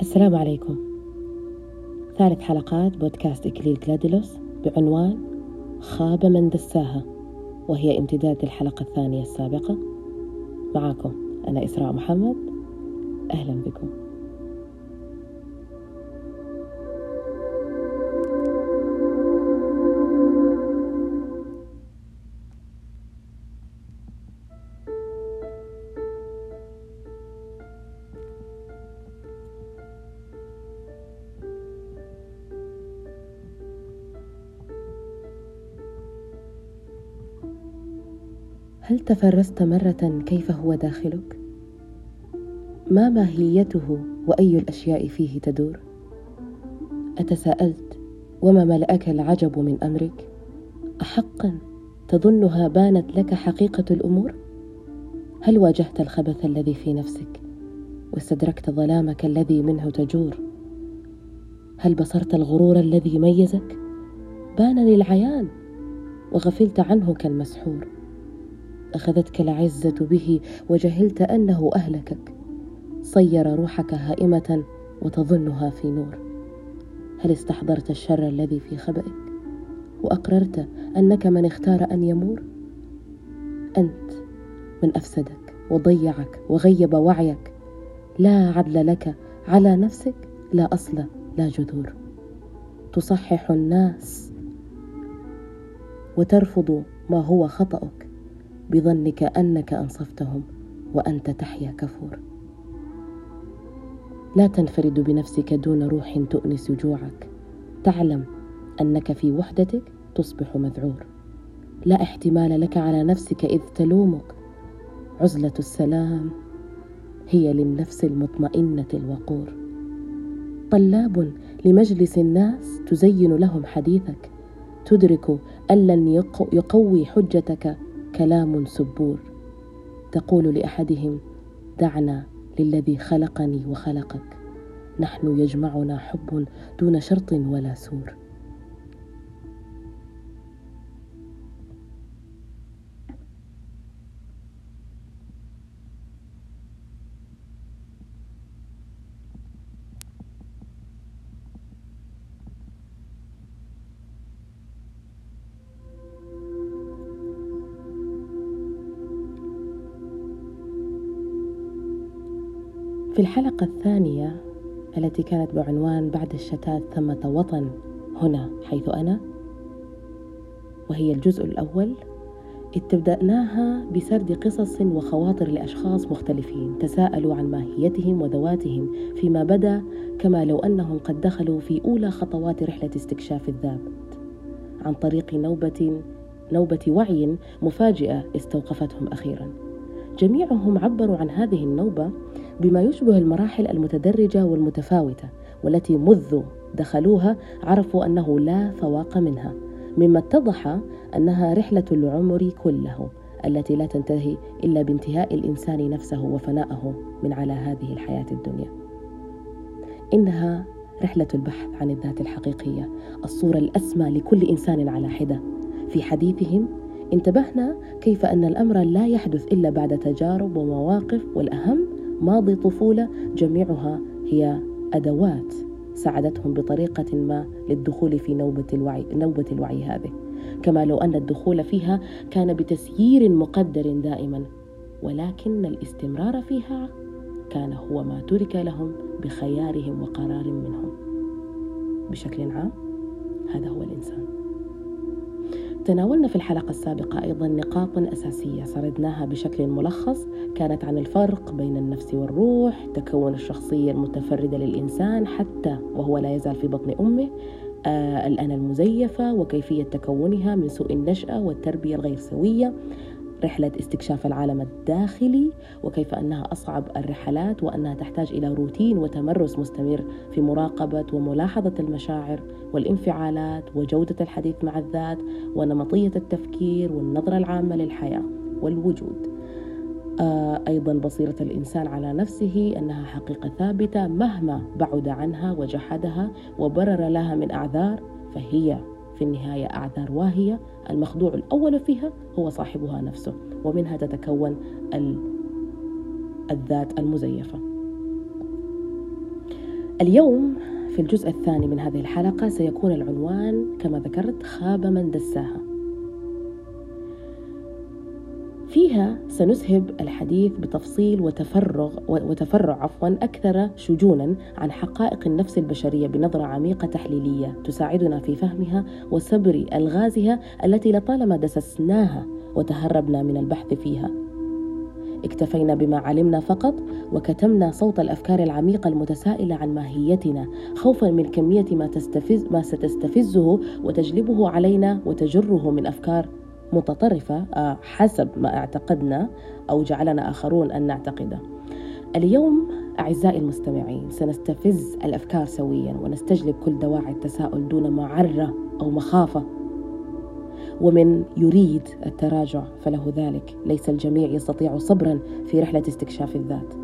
السلام عليكم. ثالث حلقات بودكاست إكليل جلاديلوس بعنوان خاب من دساها وهي امتداد الحلقة الثانية السابقة. معاكم أنا إسراء محمد. أهلا بكم. تفرست مرة كيف هو داخلك؟ ما ماهيته وأي الأشياء فيه تدور؟ أتساءلت وما ملأك العجب من أمرك؟ أحقا تظنها بانت لك حقيقة الأمور؟ هل واجهت الخبث الذي في نفسك واستدركت ظلامك الذي منه تجور؟ هل بصرت الغرور الذي ميزك؟ بان للعيان وغفلت عنه كالمسحور أخذتك العزة به وجهلت أنه أهلكك. صير روحك هائمة وتظنها في نور. هل استحضرت الشر الذي في خبئك؟ وأقررت أنك من اختار أن يمور؟ أنت من أفسدك وضيعك وغيب وعيك. لا عدل لك على نفسك لا أصل لا جذور. تصحح الناس وترفض ما هو خطأك. بظنك أنك أنصفتهم وأنت تحيا كفور. لا تنفرد بنفسك دون روح تؤنس جوعك تعلم أنك في وحدتك تصبح مذعور. لا احتمال لك على نفسك إذ تلومك. عزلة السلام هي للنفس المطمئنة الوقور. طلاب لمجلس الناس تزين لهم حديثك. تدرك أن لن يقوي حجتك كلام سبور. تقول لأحدهم دعنا للذي خلقني وخلقك. نحن يجمعنا حب دون شرط ولا سور. في الحلقة الثانية التي كانت بعنوان بعد الشتات ثمة وطن هنا حيث أنا وهي الجزء الأول ابتدأناها بسرد قصص وخواطر لأشخاص مختلفين تساءلوا عن ماهيتهم وذواتهم فيما بدا كما لو أنهم قد دخلوا في أولى خطوات رحلة استكشاف الذات عن طريق نوبة نوبة وعي مفاجئة استوقفتهم أخيرا. جميعهم عبروا عن هذه النوبة بما يشبه المراحل المتدرجة والمتفاوتة والتي منذ دخلوها عرفوا أنه لا فواق منها مما اتضح أنها رحلة العمر كله التي لا تنتهي إلا بانتهاء الإنسان نفسه وفنائه من على هذه الحياة الدنيا. إنها رحلة البحث عن الذات الحقيقية الصورة الأسمى لكل إنسان على حدة. في حديثهم انتبهنا كيف أن الأمر لا يحدث إلا بعد تجارب ومواقف والأهم ماضي طفولة جميعها هي أدوات ساعدتهم بطريقة ما للدخول في نوبة الوعي نوبة الوعي هذه. كما لو أن الدخول فيها كان بتسيير مقدر دائما ولكن الاستمرار فيها كان هو ما ترك لهم بخيارهم وقرار منهم. بشكل عام هذا هو الإنسان. تناولنا في الحلقة السابقة أيضا نقاط أساسية سردناها بشكل ملخص كانت عن الفرق بين النفس والروح تكون الشخصية المتفردة للإنسان حتى وهو لا يزال في بطن أمه آه الأنا المزيفة وكيفية تكونها من سوء النشأة والتربية الغير سوية. رحلة استكشاف العالم الداخلي وكيف أنها أصعب الرحلات وأنها تحتاج إلى روتين وتمرس مستمر في مراقبة وملاحظة المشاعر والانفعالات وجودة الحديث مع الذات ونمطية التفكير والنظرة العامة للحياة والوجود. آه، أيضا بصيرة الإنسان على نفسه أنها حقيقة ثابتة مهما بعد عنها وجحدها وبرر لها من أعذار فهي في النهاية أعذار واهية المخدوع الأول فيها هو صاحبها نفسه ومنها تتكون الذات المزيفة. اليوم في الجزء الثاني من هذه الحلقة سيكون العنوان كما ذكرت خاب من دساها. فيها سنسهب الحديث بتفصيل وتفرغ وتفرع عفوا أكثر شجونا عن حقائق النفس البشرية بنظرة عميقة تحليلية تساعدنا في فهمها وسبر ألغازها التي لطالما دسسناها وتهربنا من البحث فيها. اكتفينا بما علمنا فقط وكتمنا صوت الأفكار العميقة المتسائلة عن ماهيتنا خوفا من كمية ما تستفز ما ستستفزه وتجلبه علينا وتجره من أفكار متطرفة آه، حسب ما اعتقدنا أو جعلنا آخرون أن نعتقده. اليوم أعزائي المستمعين سنستفز الأفكار سويا ونستجلب كل دواعي التساؤل دون معرة أو مخافة. ومن يريد التراجع فله ذلك. ليس الجميع يستطيع صبرا في رحلة استكشاف الذات.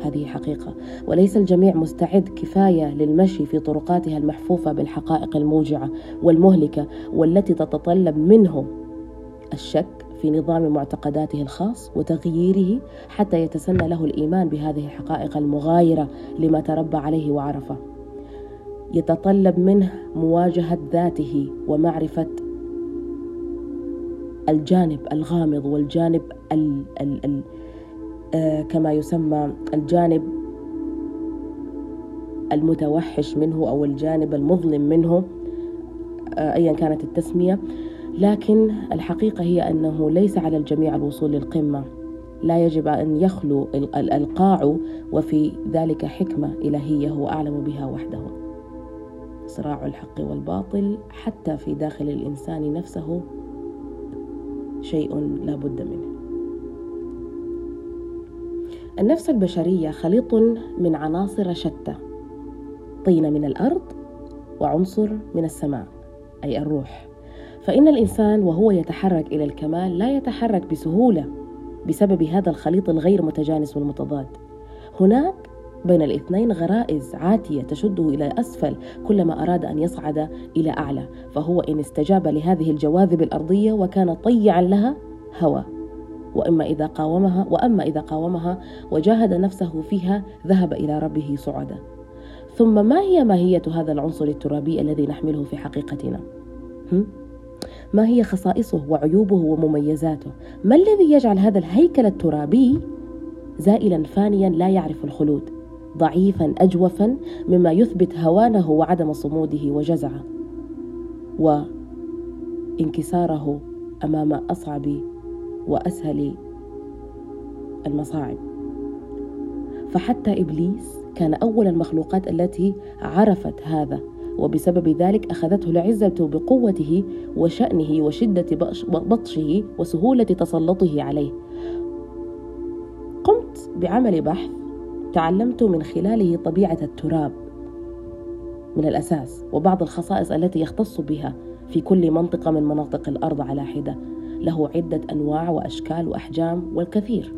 هذه حقيقة. وليس الجميع مستعد كفاية للمشي في طرقاتها المحفوفة بالحقائق الموجعة والمهلكة والتي تتطلب منه الشك في نظام معتقداته الخاص وتغييره حتى يتسنى له الإيمان بهذه الحقائق المغايرة لما تربى عليه وعرفه. يتطلب منه مواجهة ذاته ومعرفة الجانب الغامض والجانب ال ال ال آه كما يسمى الجانب المتوحش منه أو الجانب المظلم منه آه ايا كانت التسمية. لكن الحقيقة هي أنه ليس على الجميع الوصول للقمة. لا يجب أن يخلو القاع وفي ذلك حكمة إلهية هو أعلم بها وحده. صراع الحق والباطل حتى في داخل الإنسان نفسه شيء لا بد منه. النفس البشرية خليط من عناصر شتى طين من الأرض وعنصر من السماء أي الروح. فإن الإنسان وهو يتحرك إلى الكمال لا يتحرك بسهولة بسبب هذا الخليط الغير متجانس والمتضاد. هناك بين الاثنين غرائز عاتية تشده إلى أسفل كلما أراد أن يصعد إلى أعلى فهو إن استجاب لهذه الجواذب الأرضية وكان طيعا لها هوى. وإما إذا قاومها وأما إذا قاومها وجاهد نفسه فيها ذهب إلى ربه صعدا. ثم ما هي ماهية هذا العنصر الترابي الذي نحمله في حقيقتنا؟ ما هي خصائصه وعيوبه ومميزاته. ما الذي يجعل هذا الهيكل الترابي زائلا فانيا لا يعرف الخلود ضعيفا اجوفا مما يثبت هوانه وعدم صموده وجزعه وانكساره أمام أصعب وأسهل المصاعب؟ فحتى إبليس كان أول المخلوقات التي عرفت هذا. وبسبب ذلك أخذته العزة بقوته وشأنه وشدة بطشه وسهولة تسلطه عليه. قمت بعمل بحث تعلمت من خلاله طبيعة التراب من الأساس وبعض الخصائص التي يختص بها في كل منطقة من مناطق الأرض على حدة. له عدة أنواع وأشكال وأحجام والكثير.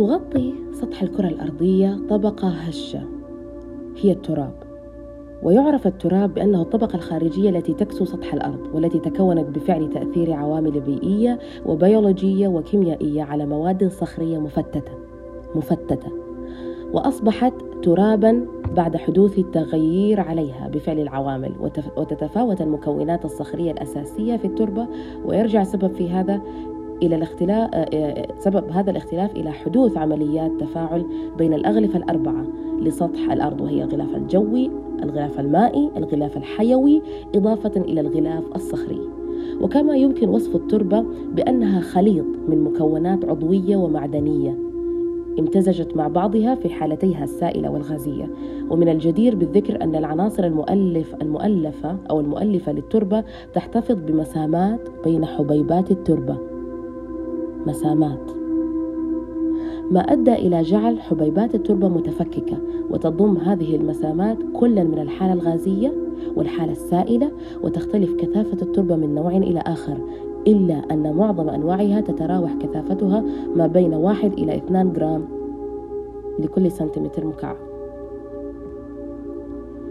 تغطي سطح الكرة الأرضية طبقة هشة. هي التراب. ويعرف التراب بأنه الطبقة الخارجية التي تكسو سطح الأرض والتي تكونت بفعل تأثير عوامل بيئية وبيولوجية وكيميائية على مواد صخرية مفتتة. مفتتة. وأصبحت ترابا بعد حدوث التغيير عليها بفعل العوامل وتتفاوت المكونات الصخرية الأساسية في التربة ويرجع السبب في هذا إلى الاختلاف سبب هذا الاختلاف إلى حدوث عمليات تفاعل بين الأغلفة الأربعة لسطح الأرض وهي الغلاف الجوي الغلاف المائي الغلاف الحيوي إضافة إلى الغلاف الصخري. وكما يمكن وصف التربة بأنها خليط من مكونات عضوية ومعدنية امتزجت مع بعضها في حالتيها السائلة والغازية. ومن الجدير بالذكر أن العناصر المؤلف المؤلفة أو المؤلفة للتربة تحتفظ بمسامات بين حبيبات التربة. مسامات. ما أدى إلى جعل حبيبات التربة متفككة وتضم هذه المسامات كلا من الحالة الغازية والحالة السائلة وتختلف كثافة التربة من نوع إلى آخر إلا أن معظم أنواعها تتراوح كثافتها ما بين واحد إلى اثنان جرام لكل سنتيمتر مكعب.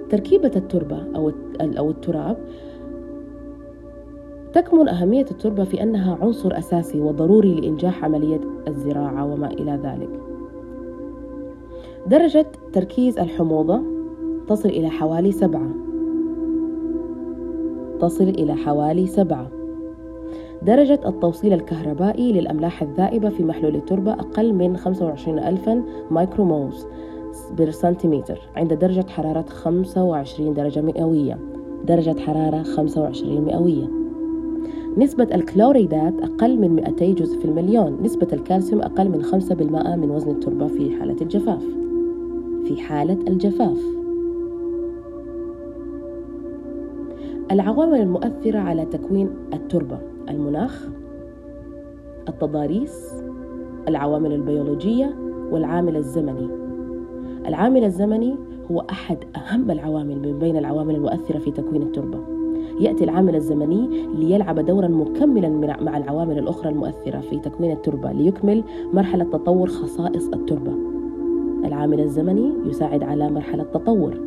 تركيبة التربة أو التراب تكمن أهمية التربة في أنها عنصر أساسي وضروري لإنجاح عملية الزراعة وما إلى ذلك. درجة تركيز الحموضة تصل إلى حوالي سبعة. تصل إلى حوالي سبعة. درجة التوصيل الكهربائي للأملاح الذائبة في محلول التربة أقل من 25 ألفا مايكروموز بالسنتيمتر عند درجة حرارة 25 درجة مئوية. درجة حرارة 25 مئوية. نسبة الكلوريدات أقل من 200 جزء في المليون. نسبة الكالسيوم أقل من 5% من وزن التربة في حالة الجفاف. في حالة الجفاف. العوامل المؤثرة على تكوين التربة. المناخ التضاريس العوامل البيولوجية والعامل الزمني. العامل الزمني هو أحد أهم العوامل من بين العوامل المؤثرة في تكوين التربة. يأتي العامل الزمني ليلعب دورا مكملا مع العوامل الأخرى المؤثرة في تكوين التربة ليكمل مرحلة تطور خصائص التربة. العامل الزمني يساعد على مرحلة تطور.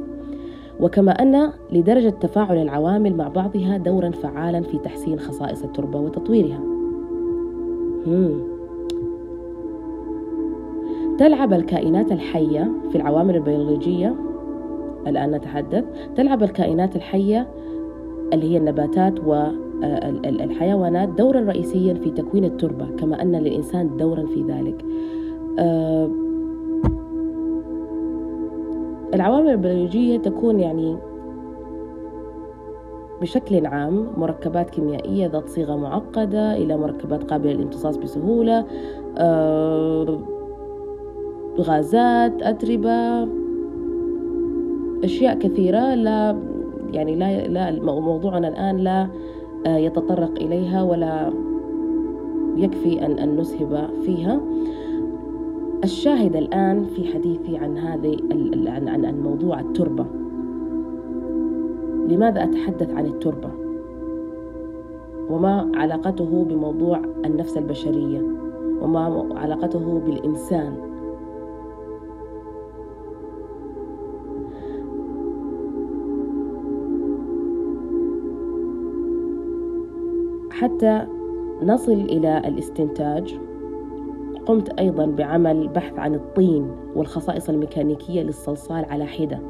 وكما أن لدرجة تفاعل العوامل مع بعضها دورا فعالا في تحسين خصائص التربة وتطويرها. تلعب الكائنات الحية في العوامل البيولوجية. الآن نتحدث. تلعب الكائنات الحية اللي هي النباتات والحيوانات دورا رئيسيا في تكوين التربة كما أن للإنسان دورا في ذلك. آه، العوامل البيولوجية تكون يعني بشكل عام مركبات كيميائية ذات صيغة معقدة إلى مركبات قابلة للامتصاص بسهولة آه، غازات أتربة أشياء كثيرة لا يعني لا لا موضوعنا الآن لا آه، يتطرق إليها ولا يكفي أن أن نسهب فيها. الشاهد الآن في حديثي عن هذه عن عن موضوع التربة. لماذا أتحدث عن التربة؟ وما علاقته بموضوع النفس البشرية؟ وما علاقته بالإنسان؟ حتى نصل إلى الاستنتاج قمت أيضا بعمل بحث عن الطين والخصائص الميكانيكية للصلصال على حدة.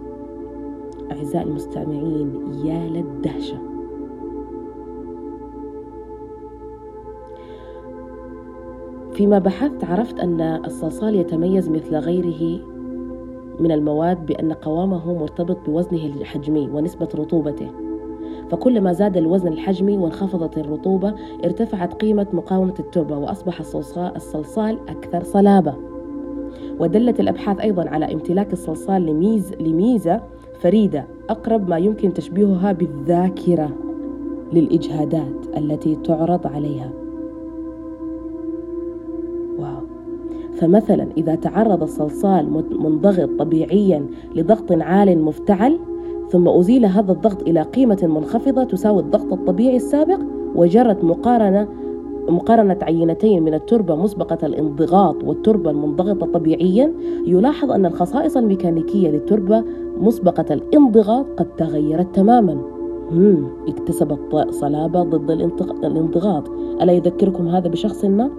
أعزائي المستمعين يا للدهشة. فيما بحثت عرفت أن الصلصال يتميز مثل غيره من المواد بأن قوامه مرتبط بوزنه الحجمي ونسبة رطوبته. فكلما زاد الوزن الحجمي وانخفضت الرطوبة ارتفعت قيمة مقاومة التربة وأصبح الصلصال أكثر صلابة. ودلت الأبحاث أيضا على امتلاك الصلصال لميز لميزة فريدة أقرب ما يمكن تشبيهها بالذاكرة للإجهادات التي تعرض عليها. واو. فمثلا إذا تعرض الصلصال منضغط طبيعيا لضغط عال مفتعل ثم أزيل هذا الضغط إلى قيمة منخفضة تساوي الضغط الطبيعي السابق وجرت مقارنة مقارنة عينتين من التربة مسبقة الانضغاط والتربة المنضغطة طبيعيا يلاحظ أن الخصائص الميكانيكية للتربة مسبقة الانضغاط قد تغيرت تماما مم. اكتسبت صلابة ضد الانضغاط ألا يذكركم هذا بشخص ما؟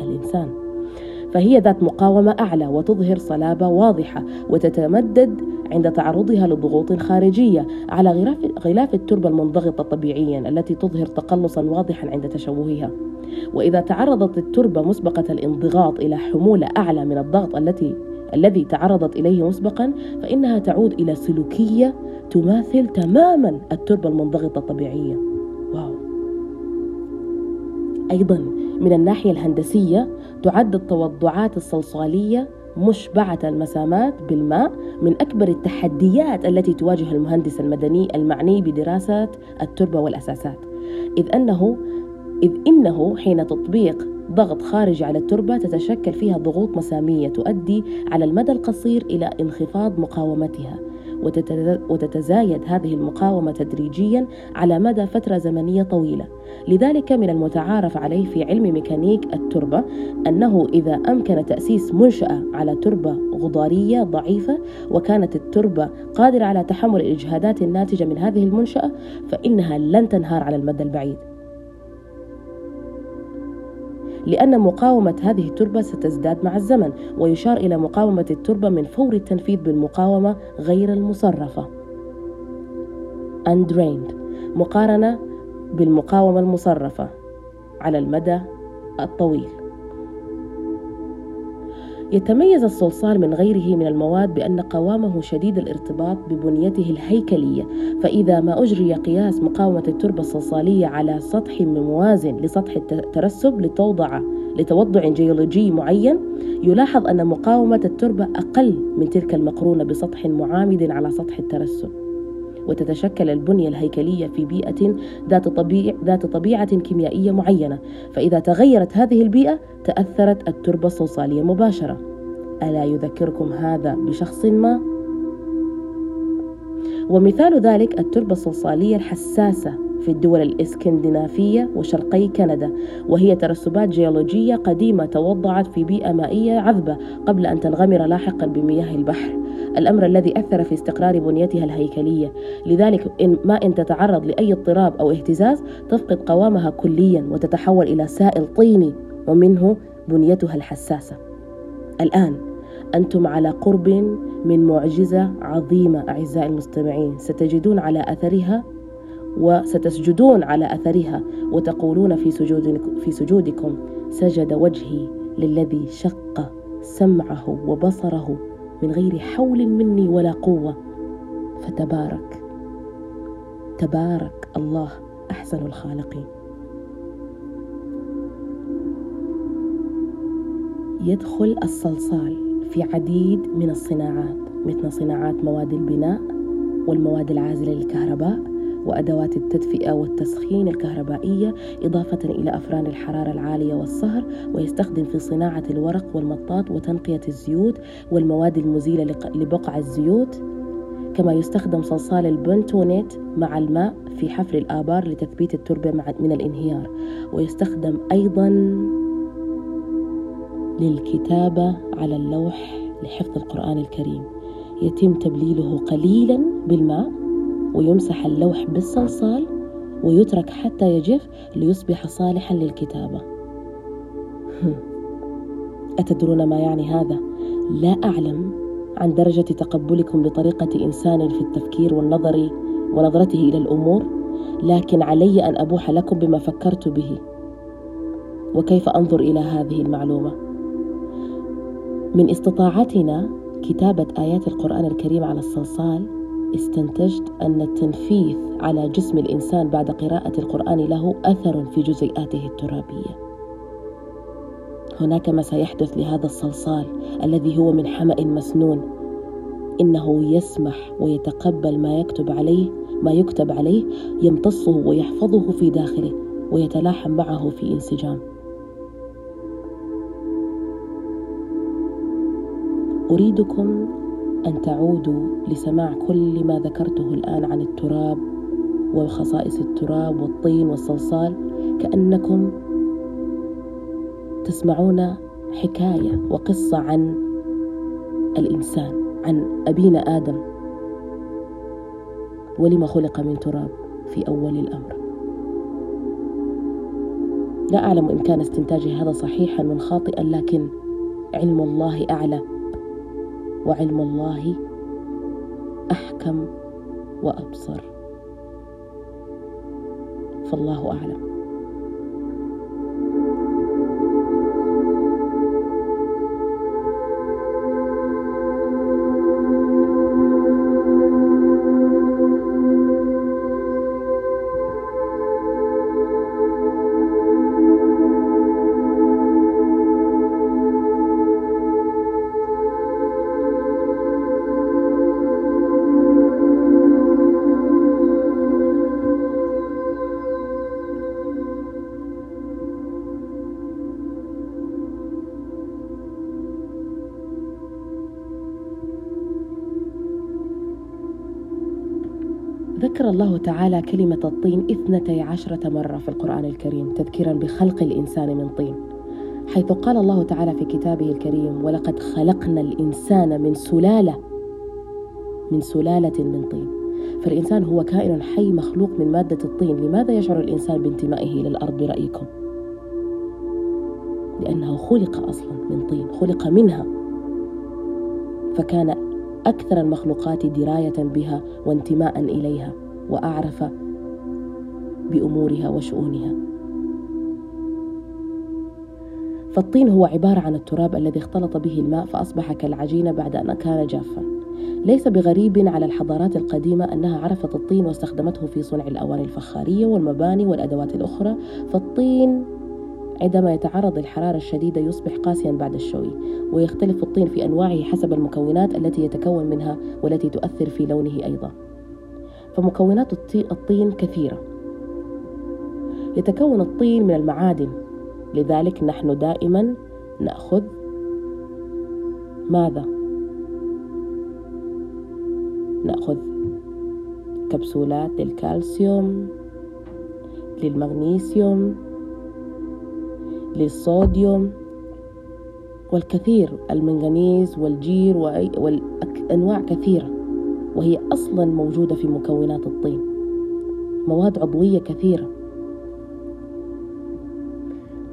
الإنسان فهي ذات مقاومة أعلى وتظهر صلابة واضحة وتتمدد عند تعرضها لضغوط خارجية على غلاف التربة المنضغطة طبيعيا التي تظهر تقلصا واضحا عند تشوهها. وإذا تعرضت التربة مسبقة الانضغاط إلى حمولة أعلى من الضغط التي الذي تعرضت إليه مسبقا فإنها تعود إلى سلوكية تماثل تماما التربة المنضغطة الطبيعية. واو. أيضا من الناحية الهندسية تعد التوضعات الصلصالية مشبعة المسامات بالماء من أكبر التحديات التي تواجه المهندس المدني المعني بدراسة التربة والأساسات. إذ أنه إذ إنه حين تطبيق ضغط خارجي على التربة تتشكل فيها ضغوط مسامية تؤدي على المدى القصير إلى انخفاض مقاومتها. وتتزايد هذه المقاومة تدريجيا على مدى فترة زمنية طويلة. لذلك من المتعارف عليه في علم ميكانيك التربة أنه إذا أمكن تأسيس منشأة على تربة غضارية ضعيفة وكانت التربة قادرة على تحمل الإجهادات الناتجة من هذه المنشأة فإنها لن تنهار على المدى البعيد. لأن مقاومة هذه التربة ستزداد مع الزمن ويشار إلى مقاومة التربة من فور التنفيذ بالمقاومة غير المصرفة. Undrained مقارنة بالمقاومة المصرفة على المدى الطويل. يتميز الصلصال من غيره من المواد بأن قوامه شديد الارتباط ببنيته الهيكلية فإذا ما أجري قياس مقاومة التربة الصلصالية على سطح موازن لسطح الترسب لتوضع لتوضع جيولوجي معين يلاحظ أن مقاومة التربة أقل من تلك المقرونة بسطح معامد على سطح الترسب. وتتشكل البنية الهيكلية في بيئة ذات, طبيع ذات طبيعة كيميائية معينة. فإذا تغيرت هذه البيئة تأثرت التربة الصلصالية مباشرة. ألا يذكركم هذا بشخص ما؟ ومثال ذلك التربة الصلصالية الحساسة. في الدول الإسكندنافية وشرقي كندا وهي ترسبات جيولوجية قديمة توضعت في بيئة مائية عذبة قبل أن تنغمر لاحقا بمياه البحر. الأمر الذي أثر في استقرار بنيتها الهيكلية. لذلك إن ما إن تتعرض لأي اضطراب أو اهتزاز تفقد قوامها كليا وتتحول إلى سائل طيني ومنه بنيتها الحساسة. الآن أنتم على قرب من معجزة عظيمة أعزائي المستمعين. ستجدون على أثرها وستسجدون على أثرها وتقولون في سجودكم, في سجودكم سجد وجهي للذي شق سمعه وبصره من غير حول مني ولا قوة. فتبارك تبارك الله أحسن الخالقين. يدخل الصلصال في عديد من الصناعات مثل صناعات مواد البناء والمواد العازلة للكهرباء وأدوات التدفئة والتسخين الكهربائية إضافة إلى أفران الحرارة العالية والصهر ويستخدم في صناعة الورق والمطاط وتنقية الزيوت والمواد المزيلة لبقع الزيوت. كما يستخدم صلصال البنتونيت مع الماء في حفر الآبار لتثبيت التربة من الانهيار. ويستخدم أيضا للكتابة على اللوح لحفظ القرآن الكريم. يتم تبليله قليلا بالماء. ويمسح اللوح بالصلصال ويترك حتى يجف ليصبح صالحا للكتابة. أتدرون ما يعني هذا؟ لا أعلم عن درجة تقبلكم لطريقة إنسان في التفكير والنظر ونظرته إلى الأمور لكن علي أن أبوح لكم بما فكرت به. وكيف أنظر إلى هذه المعلومة؟ من استطاعتنا كتابة آيات القرآن الكريم على الصلصال استنتجت أن التنفيذ على جسم الإنسان بعد قراءة القرآن له أثر في جزيئاته الترابية. هناك ما سيحدث لهذا الصلصال الذي هو من حمأ مسنون إنه يسمح ويتقبل ما يكتب عليه ما يكتب عليه يمتصه ويحفظه في داخله ويتلاحم معه في انسجام. أريدكم أن تعودوا لسماع كل ما ذكرته الآن عن التراب وخصائص التراب والطين والصلصال كأنكم تسمعون حكاية وقصة عن الإنسان عن أبينا آدم. ولما خلق من تراب في أول الأمر؟ لا أعلم إن كان استنتاجي هذا صحيحا من خاطئا لكن علم الله أعلى. وعلم الله أحكم وأبصر. فالله أعلم. الله تعالى كلمة الطين اثنتي عشرة مرة في القرآن الكريم تذكيرا بخلق الإنسان من طين. حيث قال الله تعالى في كتابه الكريم ولقد خلقنا الإنسان من سلالة من سلالة من طين. فالإنسان هو كائن حي مخلوق من مادة الطين. لماذا يشعر الإنسان بانتمائه للأرض برأيكم؟ لأنه خلق أصلا من طين خلق منها. فكان أكثر المخلوقات دراية بها وانتماء إليها. وأعرف بأمورها وشؤونها. فالطين هو عبارة عن التراب الذي اختلط به الماء فأصبح كالعجينة بعد أن كان جافا. ليس بغريب على الحضارات القديمة أنها عرفت الطين واستخدمته في صنع الأواني الفخارية والمباني والأدوات الأخرى. فالطين عندما يتعرض للحرارة الشديدة يصبح قاسيا بعد الشوي ويختلف الطين في أنواعه حسب المكونات التي يتكون منها والتي تؤثر في لونه أيضا. فمكونات الطين كثيرة. يتكون الطين من المعادن. لذلك نحن دائما نأخذ ماذا؟ نأخذ كبسولات للكالسيوم للمغنيسيوم للصوديوم والكثير المنغنيز والجير وأنواع كثيرة. وهي أصلا موجودة في مكونات الطين. مواد عضوية كثيرة.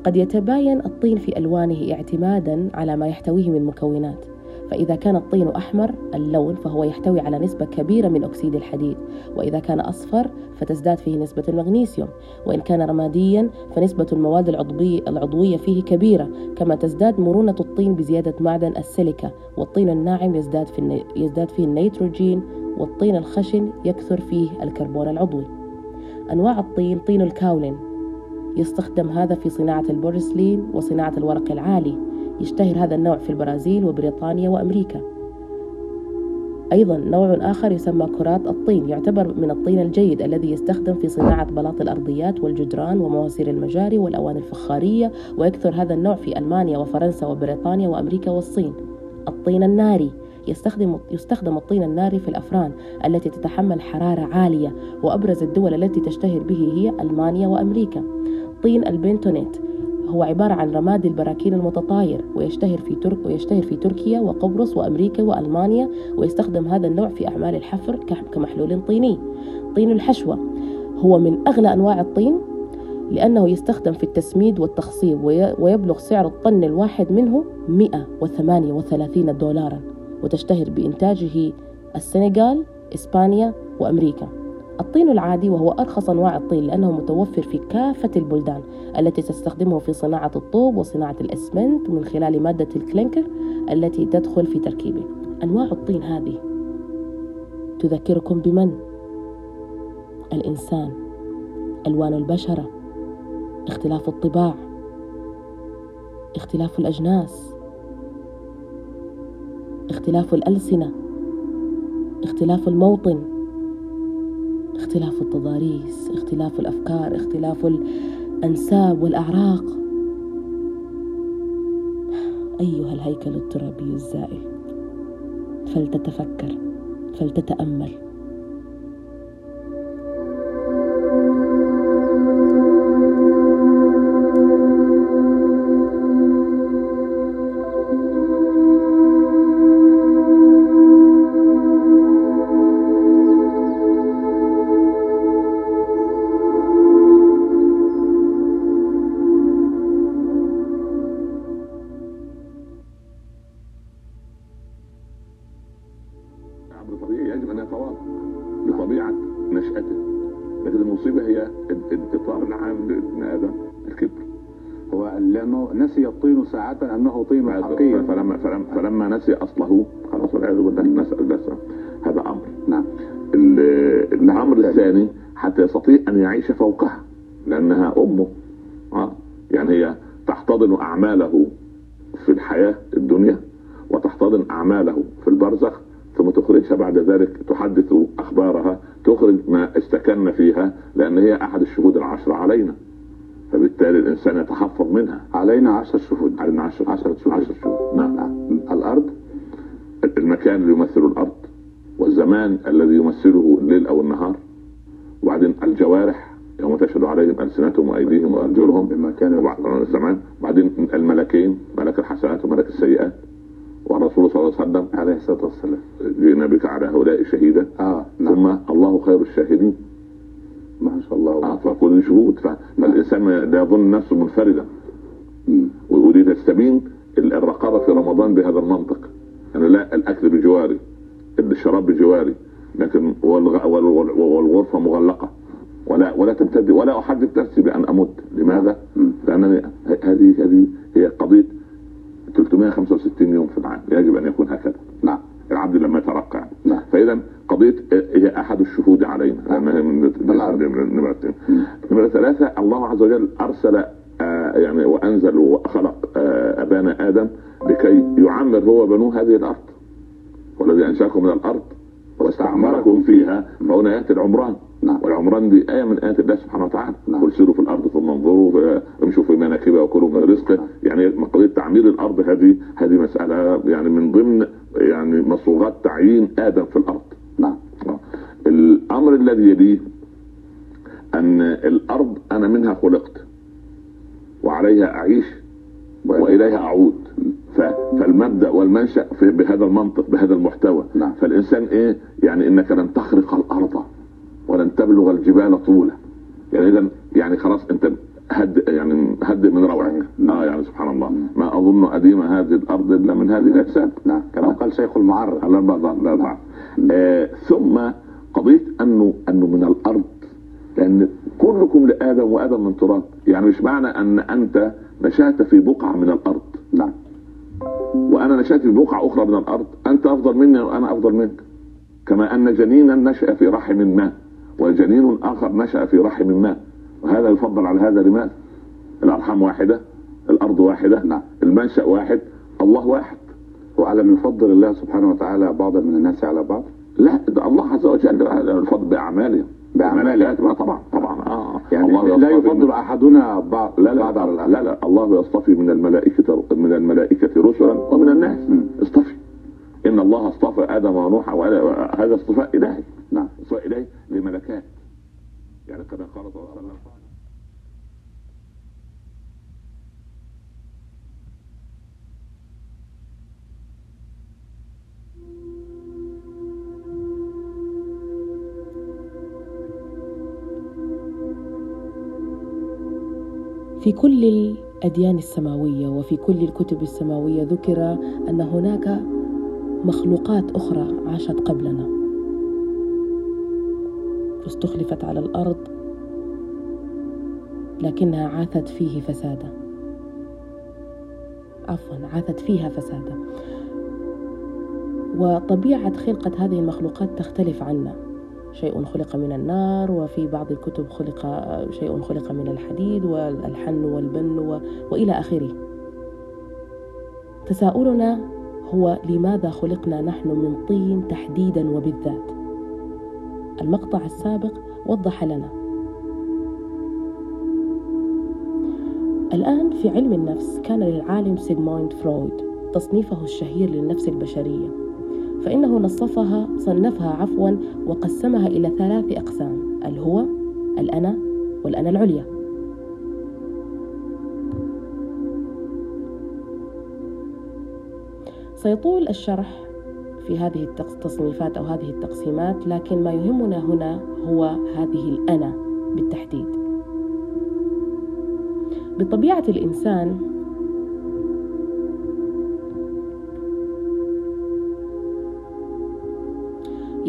قد يتباين الطين في ألوانه اعتمادا على ما يحتويه من مكونات. فإذا كان الطين أحمر اللون فهو يحتوي على نسبة كبيرة من أكسيد الحديد. وإذا كان أصفر فتزداد فيه نسبة المغنيسيوم. وإن كان رماديا فنسبة المواد العضوية, العضوية فيه كبيرة. كما تزداد مرونة الطين بزيادة معدن السيليكا. والطين الناعم يزداد, في يزداد فيه النيتروجين. والطين الخشن يكثر فيه الكربون العضوي. أنواع الطين طين الكاولين. يستخدم هذا في صناعة البورسلين وصناعة الورق العالي. يشتهر هذا النوع في البرازيل وبريطانيا وأمريكا. أيضا نوع آخر يسمى كرات الطين يعتبر من الطين الجيد الذي يستخدم في صناعة بلاط الأرضيات والجدران ومواسير المجاري والأواني الفخارية ويكثر هذا النوع في ألمانيا وفرنسا وبريطانيا وأمريكا والصين. الطين الناري يستخدم يستخدم الطين الناري في الأفران التي تتحمل حرارة عالية وأبرز الدول التي تشتهر به هي ألمانيا وأمريكا. طين البنتونيت هو عبارة عن رماد البراكين المتطاير ويشتهر في ترك ويشتهر في تركيا وقبرص وأمريكا وألمانيا ويستخدم هذا النوع في أعمال الحفر كمحلول طيني. طين الحشوة هو من أغلى أنواع الطين لأنه يستخدم في التسميد والتخصيب ويبلغ سعر الطن الواحد منه 138 دولارا وتشتهر بإنتاجه السنغال إسبانيا وأمريكا. الطين العادي وهو أرخص أنواع الطين لأنه متوفر في كافة البلدان التي تستخدمه في صناعة الطوب وصناعة الإسمنت من خلال مادة الكلينكر التي تدخل في تركيبه أنواع الطين هذه تذكركم بمن؟ الإنسان ألوان البشرة اختلاف الطباع اختلاف الأجناس اختلاف الألسنة اختلاف الموطن اختلاف التضاريس اختلاف الأفكار اختلاف الأنساب والأعراق. أيها الهيكل الترابي الزائل فلتتفكر فلتتأمل. نمرة نمره ثلاثة الله عز وجل أرسل آه يعني وأنزل وخلق آه أبانا آدم لكي يعمر هو وبنوه هذه الأرض. والذي أنشأكم من الأرض واستعمركم فيها فهنا ياتي العمران. نعم. والعمران دي آية من آيات الله سبحانه وتعالى. نعم. قل سيروا في الأرض ثم انظروا امشوا في مناكبها وكلوا من رزقه نعم. يعني قضيه تعمير الأرض هذه هذه مسألة يعني من ضمن يعني مصوغات تعيين آدم في الأرض. نعم. الأمر الذي يليه أن الأرض أنا منها خلقت وعليها أعيش وإليها أعود. فالمبدأ والمنشأ في بهذا المنطق بهذا المحتوى. نعم. فالإنسان إيه؟ يعني إنك لن تخرق الأرض ولن تبلغ الجبال طولا. يعني اذا يعني خلاص أنت هد يعني هدئ من روعك. نعم. آه يعني سبحان الله. ما أظن أديم هذه الأرض إلا من هذه الأجساد. نعم. كما قال شيخ المعرض بعض لا بعض آه ثم قضية انه أنه من الأرض لأن كلكم لآدم وآدم من تراب يعني مش معنى أن أنت نشأت في بقعة من الأرض نعم وأنا نشأت في بقعة أخرى من الأرض أنت أفضل مني وأنا أفضل منك كما أن جنينا نشأ في رحم ما وجنين آخر نشأ في رحم ما وهذا يفضل على هذا لماذا؟ الأرحام واحدة الأرض واحدة نعم. المنشأ واحد الله واحد وألم يفضل الله سبحانه وتعالى بعضا من الناس على بعض؟ لا ده الله عز وجل الفضل باعمالهم بأعمالهم طبعا طبعا. آه. يعني الله لا يفضل أحدنا بعض لا لا بعض الآخر لا لا. الله يصطفي من الملائكة من الملائكة رسلا ومن الناس. اصطفي. إن الله اصطفى آدم ونوح هذا اصطفاء إلهي. نعم. اصطفاء إلهي لملكات. يعني كما قال صلى الله عليه وسلم. في كل الأديان السماوية وفي كل الكتب السماوية ذكر أن هناك مخلوقات أخرى عاشت قبلنا. استخلفت على الأرض لكنها عاثت فيه فسادا. عفوا عاثت فيها فسادا. وطبيعة خلقة هذه المخلوقات تختلف عنا. شيء خلق من النار وفي بعض الكتب خلق شيء خلق من الحديد والحن والبن و... وإلى آخره. تساؤلنا هو لماذا خلقنا نحن من طين تحديدا وبالذات؟ المقطع السابق وضح لنا. الآن في علم النفس كان للعالم سيغموند فرويد تصنيفه الشهير للنفس البشرية فإنه نصفها صنفها عفوا وقسمها إلى ثلاث أقسام الهو الأنا والأنا العليا؟ سيطول الشرح في هذه التصنيفات أو هذه التقسيمات لكن ما يهمنا هنا هو هذه الأنا بالتحديد. بطبيعة الإنسان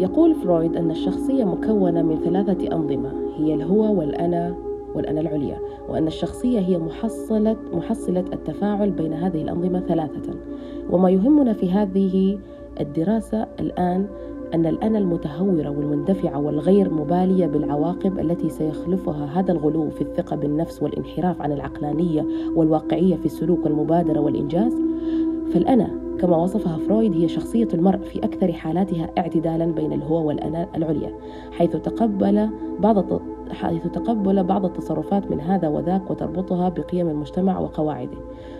يقول فرويد أن الشخصية مكونة من ثلاثة أنظمة هي الهو والأنا والأنا العليا وأن الشخصية هي محصلة محصلة التفاعل بين هذه الأنظمة ثلاثة. وما يهمنا في هذه الدراسة الآن أن الأنا المتهورة والمندفعة والغير مبالية بالعواقب التي سيخلفها هذا الغلو في الثقة بالنفس والانحراف عن العقلانية والواقعية في السلوك والمبادرة والإنجاز. فالأنا كما وصفها فرويد هي شخصية المرء في أكثر حالاتها اعتدالا بين الهو والأنا العليا حيث تقبل بعض حيث تقبل بعض التصرفات من هذا وذاك وتربطها بقيم المجتمع وقواعده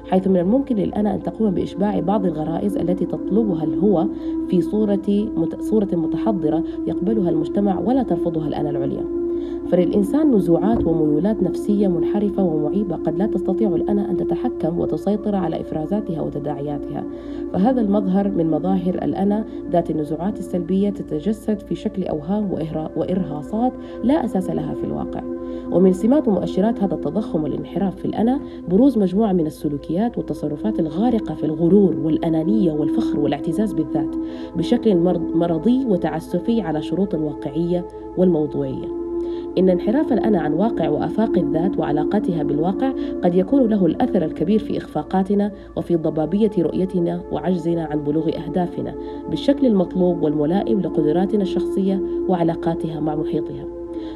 حيث من الممكن للأنا أن تقوم بإشباع بعض الغرائز التي تطلبها الهو في صورة صورة متحضرة يقبلها المجتمع ولا ترفضها الأنا العليا. فللإنسان نزوعات وميولات نفسية منحرفة ومعيبة قد لا تستطيع الأنا أن تتحكم وتسيطر على إفرازاتها وتداعياتها. فهذا المظهر من مظاهر الأنا ذات النزوعات السلبية تتجسد في شكل أوهام وإرهاصات لا أساس لها في الواقع. ومن سمات ومؤشرات هذا التضخم والانحراف في الأنا بروز مجموعة من السلوكيات والتصرفات الغارقة في الغرور والأنانية والفخر والاعتزاز بالذات بشكل مرضي وتعسفي على شروط الواقعية والموضوعية. إن انحراف الأنا عن واقع وآفاق الذات وعلاقتها بالواقع قد يكون له الأثر الكبير في إخفاقاتنا وفي ضبابية رؤيتنا وعجزنا عن بلوغ أهدافنا بالشكل المطلوب والملائم لقدراتنا الشخصية وعلاقاتها مع محيطها.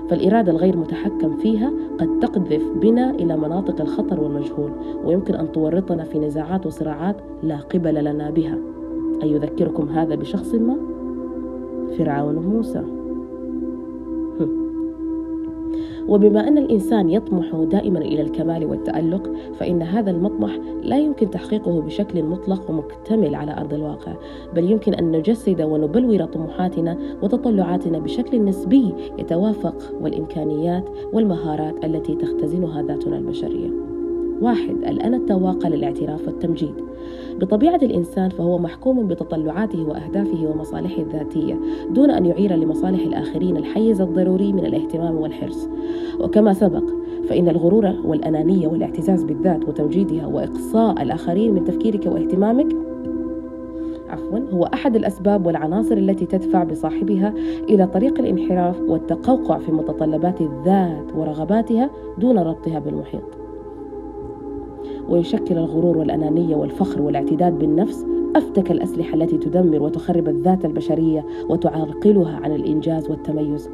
فالإرادة الغير متحكم فيها قد تقذف بنا إلى مناطق الخطر والمجهول ويمكن أن تورطنا في نزاعات وصراعات لا قبل لنا بها. أيذكركم هذا بشخص ما؟ فرعون موسى. وبما أن الإنسان يطمح دائما إلى الكمال والتألق فإن هذا المطمح لا يمكن تحقيقه بشكل مطلق ومكتمل على أرض الواقع بل يمكن أن نجسد ونبلور طموحاتنا وتطلعاتنا بشكل نسبي يتوافق والإمكانيات والمهارات التي تختزنها ذاتنا البشرية. واحد الأنا التواقة للاعتراف والتمجيد. بطبيعة الإنسان فهو محكوم بتطلعاته وأهدافه ومصالحه الذاتية دون أن يعير لمصالح الآخرين الحيز الضروري من الاهتمام والحرص. وكما سبق فإن الغرور والأنانية والاعتزاز بالذات وتمجيدها وإقصاء الآخرين من تفكيرك واهتمامك عفوا هو أحد الأسباب والعناصر التي تدفع بصاحبها إلى طريق الانحراف والتقوقع في متطلبات الذات ورغباتها دون ربطها بالمحيط. ويشكل الغرور والأنانية والفخر والاعتداد بالنفس أفتك الأسلحة التي تدمر وتخرب الذات البشرية وتعرقلها عن الإنجاز والتميز.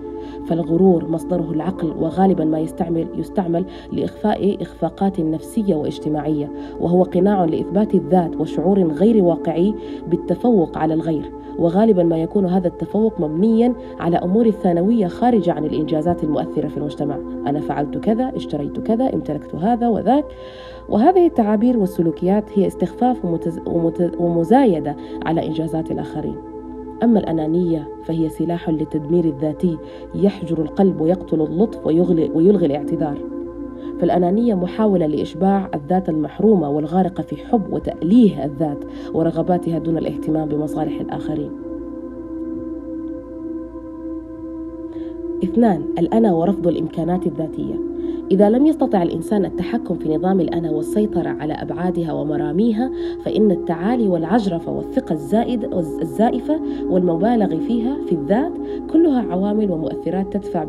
فالغرور مصدره العقل وغالبا ما يستعمل يستعمل لإخفاء إخفاقات نفسية واجتماعية وهو قناع لإثبات الذات وشعور غير واقعي بالتفوق على الغير. وغالبا ما يكون هذا التفوق مبنيا على أمور الثانوية خارجة عن الإنجازات المؤثرة في المجتمع. أنا فعلت كذا اشتريت كذا امتلكت هذا وذاك. وهذه التعابير والسلوكيات هي استخفاف ومزايدة على إنجازات الآخرين. أما الأنانية فهي سلاح للتدمير الذاتي يحجر القلب ويقتل اللطف ويغلي ويلغي الاعتذار. فالأنانية محاولة لإشباع الذات المحرومة والغارقة في حب وتأليه الذات ورغباتها دون الاهتمام بمصالح الآخرين. اثنان الأنا ورفض الإمكانات الذاتية. إذا لم يستطع الإنسان التحكم في نظام الأنا والسيطرة على أبعادها ومراميها فإن التعالي والعجرفة والثقة الزائد الزائفة والمبالغ فيها في الذات كلها عوامل ومؤثرات تدفع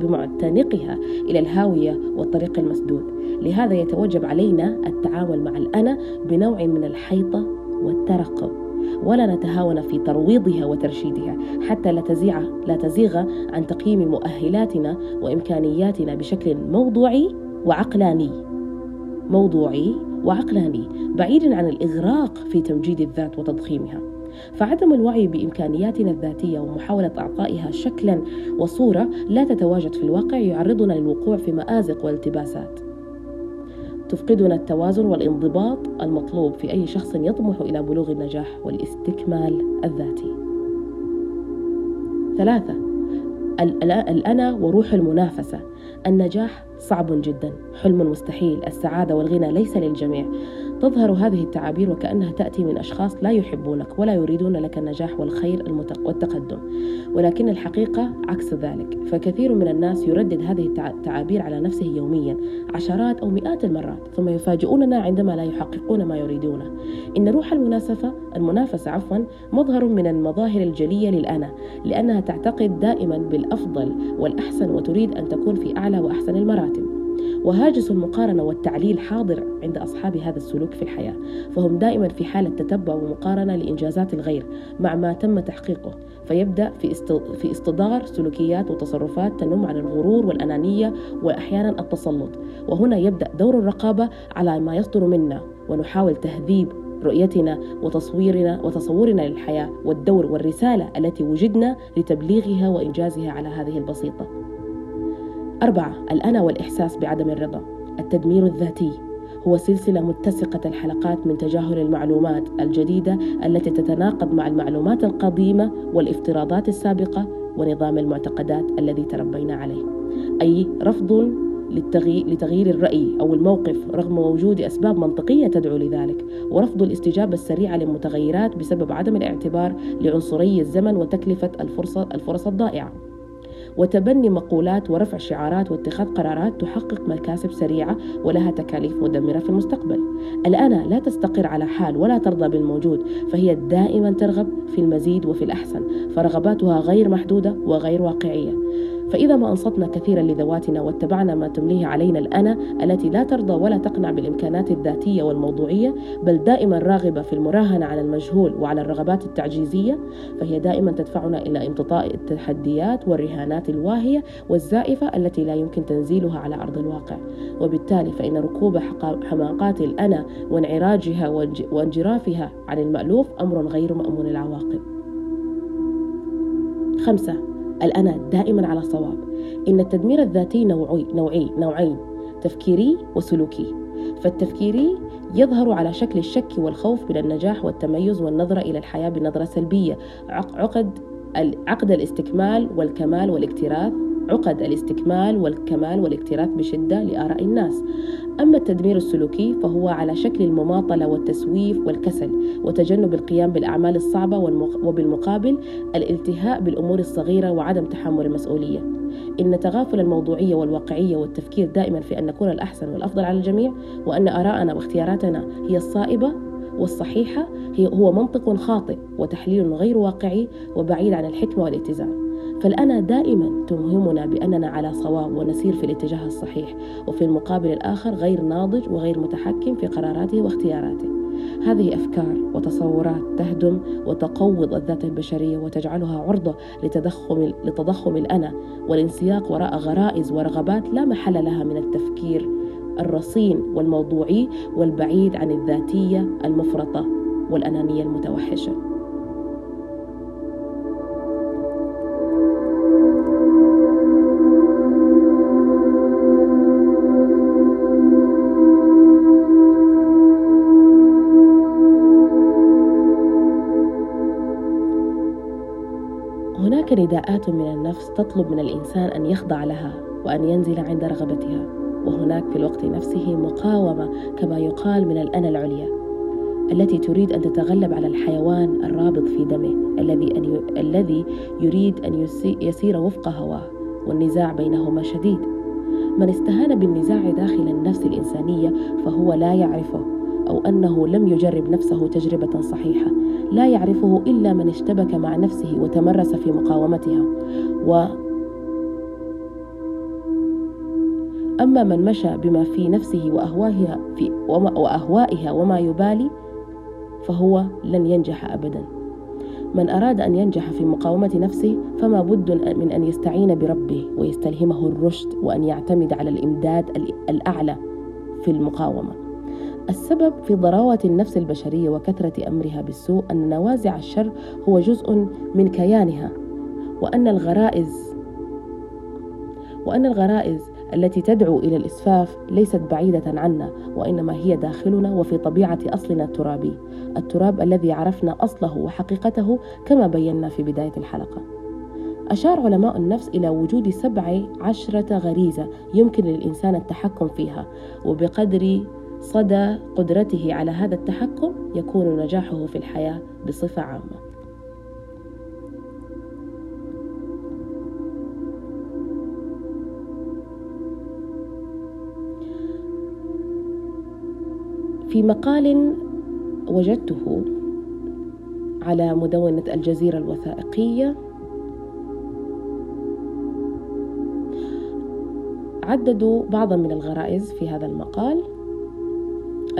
بمعتنقها إلى الهاوية والطريق المسدود. لهذا يتوجب علينا التعامل مع الأنا بنوع من الحيطة والترقب. ولا نتهاون في ترويضها وترشيدها حتى لا تزيع لا تزيغ عن تقييم مؤهلاتنا وإمكانياتنا بشكل موضوعي وعقلاني. موضوعي وعقلاني بعيدا عن الإغراق في تمجيد الذات وتضخيمها. فعدم الوعي بإمكانياتنا الذاتية ومحاولة إعطائها شكلا وصورة لا تتواجد في الواقع يعرضنا للوقوع في مآزق والتباسات. تفقدنا التوازن والانضباط المطلوب في أي شخص يطمح إلى بلوغ النجاح والاستكمال الذاتي. ثلاثة الأنا وروح المنافسة. النجاح صعب جدا حلم مستحيل. السعادة والغنى ليس للجميع. تظهر هذه التعابير وكأنها تأتي من أشخاص لا يحبونك ولا يريدون لك النجاح والخير والتقدم. ولكن الحقيقة عكس ذلك. فكثير من الناس يردد هذه التعابير على نفسه يوميا عشرات أو مئات المرات ثم يفاجئوننا عندما لا يحققون ما يريدونه. إن روح المناسفة المنافسة عفوا مظهر من المظاهر الجلية للأنا لأنها تعتقد دائما بالأفضل والأحسن وتريد أن تكون في أعلى وأحسن المراتب. وهاجس المقارنة والتعليل حاضر عند أصحاب هذا السلوك في الحياة فهم دائما في حالة تتبع ومقارنة لإنجازات الغير مع ما تم تحقيقه فيبدأ في في استدار سلوكيات وتصرفات تنم عن الغرور والأنانية وأحيانا التسلط وهنا يبدأ دور الرقابة على ما يصدر منا ونحاول تهذيب رؤيتنا وتصويرنا وتصورنا للحياة والدور والرسالة التي وجدنا لتبليغها وإنجازها على هذه البسيطة. أربعة الأنا والإحساس بعدم الرضا. التدمير الذاتي هو سلسلة متسقة الحلقات من تجاهل المعلومات الجديدة التي تتناقض مع المعلومات القديمة والافتراضات السابقة ونظام المعتقدات الذي تربينا عليه. أي رفض لتغيير الرأي أو الموقف رغم وجود أسباب منطقية تدعو لذلك. ورفض الاستجابة السريعة للمتغيرات بسبب عدم الاعتبار لعنصري الزمن وتكلفة الفرصة الفرص الضائعة. وتبني مقولات ورفع شعارات واتخاذ قرارات تحقق مكاسب سريعة ولها تكاليف مدمرة في المستقبل. الأنا لا تستقر على حال ولا ترضى بالموجود فهي دائما ترغب في المزيد وفي الأحسن فرغباتها غير محدودة وغير واقعية. فإذا ما أنصتنا كثيرا لذواتنا واتبعنا ما تمليه علينا الأنا التي لا ترضى ولا تقنع بالإمكانات الذاتية والموضوعية بل دائما راغبة في المراهنة على المجهول وعلى الرغبات التعجيزية فهي دائما تدفعنا إلى امتطاء التحديات والرهانات الواهية والزائفة التي لا يمكن تنزيلها على أرض الواقع. وبالتالي فإن ركوب حماقات الأنا وانعراجها وانجرافها عن المألوف أمر غير مأمون العواقب. خمسة الأنا دائما على صواب إن التدمير الذاتي نوعي, نوعي نوعين تفكيري وسلوكي. فالتفكيري يظهر على شكل الشك والخوف من النجاح والتميز والنظرة إلى الحياة بنظرة سلبية عقد عقد الاستكمال والكمال والإكتراث. عقد الاستكمال والكمال والاكتراث بشدة لآراء الناس. أما التدمير السلوكي فهو على شكل المماطلة والتسويف والكسل وتجنب القيام بالأعمال الصعبة وبالمقابل الالتهاء بالأمور الصغيرة وعدم تحمل المسؤولية. إن تغافل الموضوعية والواقعية والتفكير دائما في أن نكون الأحسن والأفضل على الجميع وأن آراءنا واختياراتنا هي الصائبة والصحيحة هي هو منطق خاطئ وتحليل غير واقعي وبعيد عن الحكمة والاتزان. فالأنا دائما توهمنا بأننا على صواب ونسير في الاتجاه الصحيح وفي المقابل الآخر غير ناضج وغير متحكم في قراراته واختياراته. هذه أفكار وتصورات تهدم وتقوض الذات البشرية وتجعلها عرضة لتضخم, لتضخم الأنا والانسياق وراء غرائز ورغبات لا محل لها من التفكير الرصين والموضوعي والبعيد عن الذاتية المفرطة والأنانية المتوحشة. هناك نداءات من النفس تطلب من الإنسان أن يخضع لها وأن ينزل عند رغبتها وهناك في الوقت نفسه مقاومة كما يقال من الأنا العليا التي تريد أن تتغلب على الحيوان الرابط في دمه الذي أن ي... الذي يريد أن يسي... يسير وفق هواه والنزاع بينهما شديد. من استهان بالنزاع داخل النفس الإنسانية فهو لا يعرفه أو أنه لم يجرب نفسه تجربة صحيحة. لا يعرفه إلا من اشتبك مع نفسه وتمرس في مقاومتها. و أما من مشى بما في نفسه وأهوائها, في وأهوائها وما يبالي فهو لن ينجح أبدا. من أراد أن ينجح في مقاومة نفسه فما بد من أن يستعين بربه ويستلهمه الرشد وأن يعتمد على الإمداد الأعلى في المقاومة. السبب في ضراوة النفس البشرية وكثرة أمرها بالسوء أن نوازع الشر هو جزء من كيانها وأن الغرائز وأن الغرائز التي تدعو إلى الإسفاف ليست بعيدة عنا وإنما هي داخلنا وفي طبيعة أصلنا الترابي التراب الذي عرفنا أصله وحقيقته كما بينا في بداية الحلقة. أشار علماء النفس إلى وجود سبع عشرة غريزة يمكن للإنسان التحكم فيها وبقدر صدى قدرته على هذا التحكم يكون نجاحه في الحياة بصفة عامة. في مقال وجدته على مدونة الجزيرة الوثائقية عددوا بعضا من الغرائز في هذا المقال.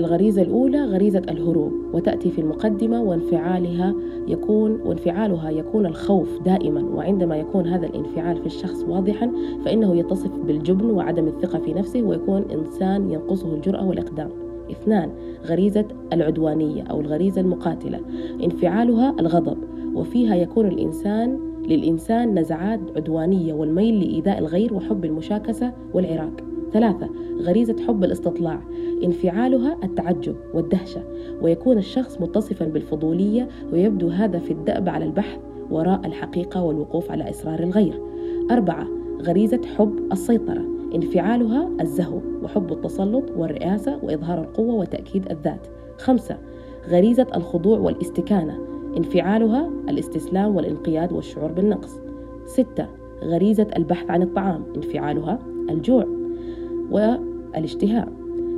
الغريزة الأولى غريزة الهروب وتأتي في المقدمة وانفعالها يكون وانفعالها يكون الخوف دائما وعندما يكون هذا الانفعال في الشخص واضحا فإنه يتصف بالجبن وعدم الثقة في نفسه ويكون إنسان ينقصه الجرأة والإقدام. اثنان غريزة العدوانية أو الغريزة المقاتلة. انفعالها الغضب وفيها يكون الإنسان للإنسان نزعات عدوانية والميل لإيذاء الغير وحب المشاكسة والعراك ثلاثة غريزة حب الاستطلاع انفعالها التعجب والدهشة ويكون الشخص متصفا بالفضولية ويبدو هذا في الدأب على البحث وراء الحقيقة والوقوف على إسرار الغير. أربعة غريزة حب السيطرة انفعالها الزهو وحب التسلط والرئاسة وإظهار القوة وتأكيد الذات. خمسة غريزة الخضوع والاستكانة انفعالها الاستسلام والانقياد والشعور بالنقص. ستة غريزة البحث عن الطعام انفعالها الجوع. والاشتهاء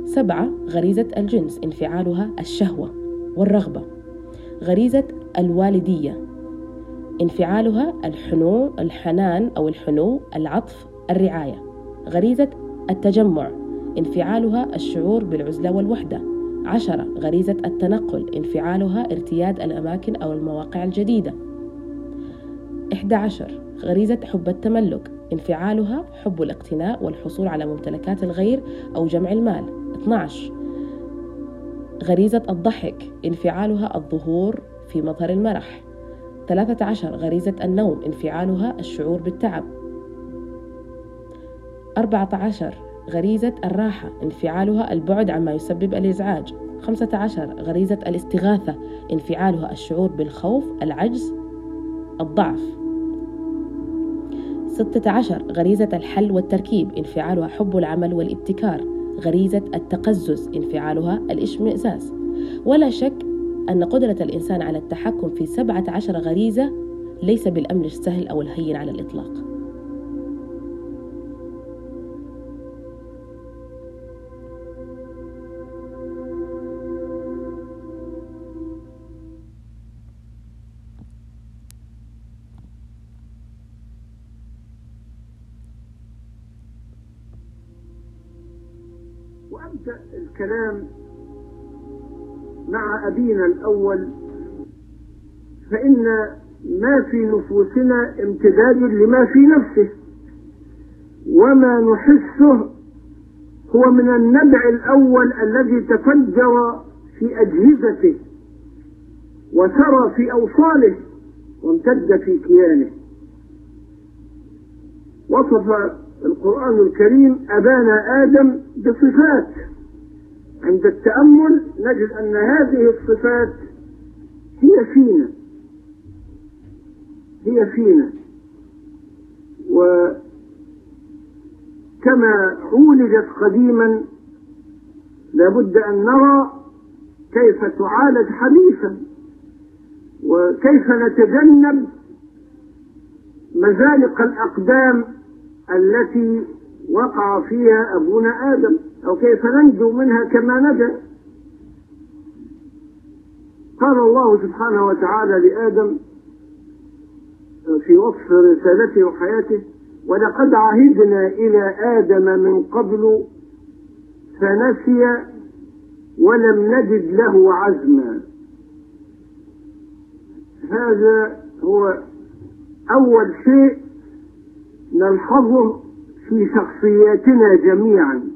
سبعة غريزة الجنس انفعالها الشهوة والرغبة. غريزة الوالدية انفعالها الحنو الحنان أو الحنو العطف الرعاية. غريزة التجمع انفعالها الشعور بالعزلة والوحدة. عشرة غريزة التنقل انفعالها ارتياد الأماكن أو المواقع الجديدة. إحدى عشر غريزة حب التملك انفعالها حب الاقتناء والحصول على ممتلكات الغير أو جمع المال. 12 غريزة الضحك انفعالها الظهور في مظهر المرح. 13 غريزة النوم انفعالها الشعور بالتعب. 14 غريزة الراحة انفعالها البعد عما يسبب الإزعاج. 15 غريزة الاستغاثة انفعالها الشعور بالخوف العجز الضعف. 16 غريزة الحل والتركيب انفعالها حب العمل والابتكار غريزة التقزز انفعالها الاشمئزاز. ولا شك أن قدرة الإنسان على التحكم في 17 غريزة ليس بالأمر السهل أو الهين على الإطلاق. الكلام مع أبينا الأول فإن ما في نفوسنا امتداد لما في نفسه وما نحسه هو من النبع الأول الذي تفجر في أجهزته وسرى في أوصاله وامتد في كيانه. وصف القرآن الكريم أبانا آدم بصفات عند التأمل نجد أن هذه الصفات هي فينا. هي فينا. وكما عولجت قديما لابد أن نرى كيف تعالج حديثا وكيف نتجنب مزالق الأقدام التي وقع فيها أبونا آدم. أو كيف ننجو منها كما نجا. قال الله سبحانه وتعالى لآدم في وصف رسالته وحياته ولقد عهدنا إلى آدم من قبل فنسي ولم نجد له عزما. هذا هو أول شيء نلحظه في شخصياتنا جميعا.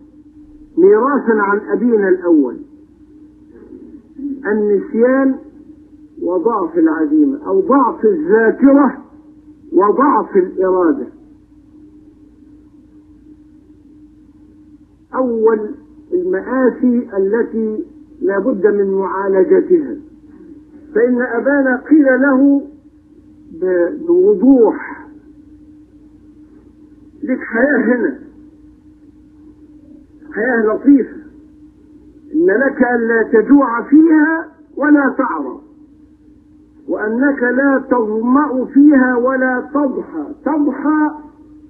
ميراثا عن أبينا الأول. النسيان وضعف العزيمة أو ضعف الذاكرة وضعف الإرادة. أول المآسي التي لا بد من معالجتها. فإن أبانا قيل له بوضوح لك حياة هنا. حياة لطيفة. إن لك ألا تجوع فيها ولا تعرى وأنك لا تظمأ فيها ولا تضحى. تضحى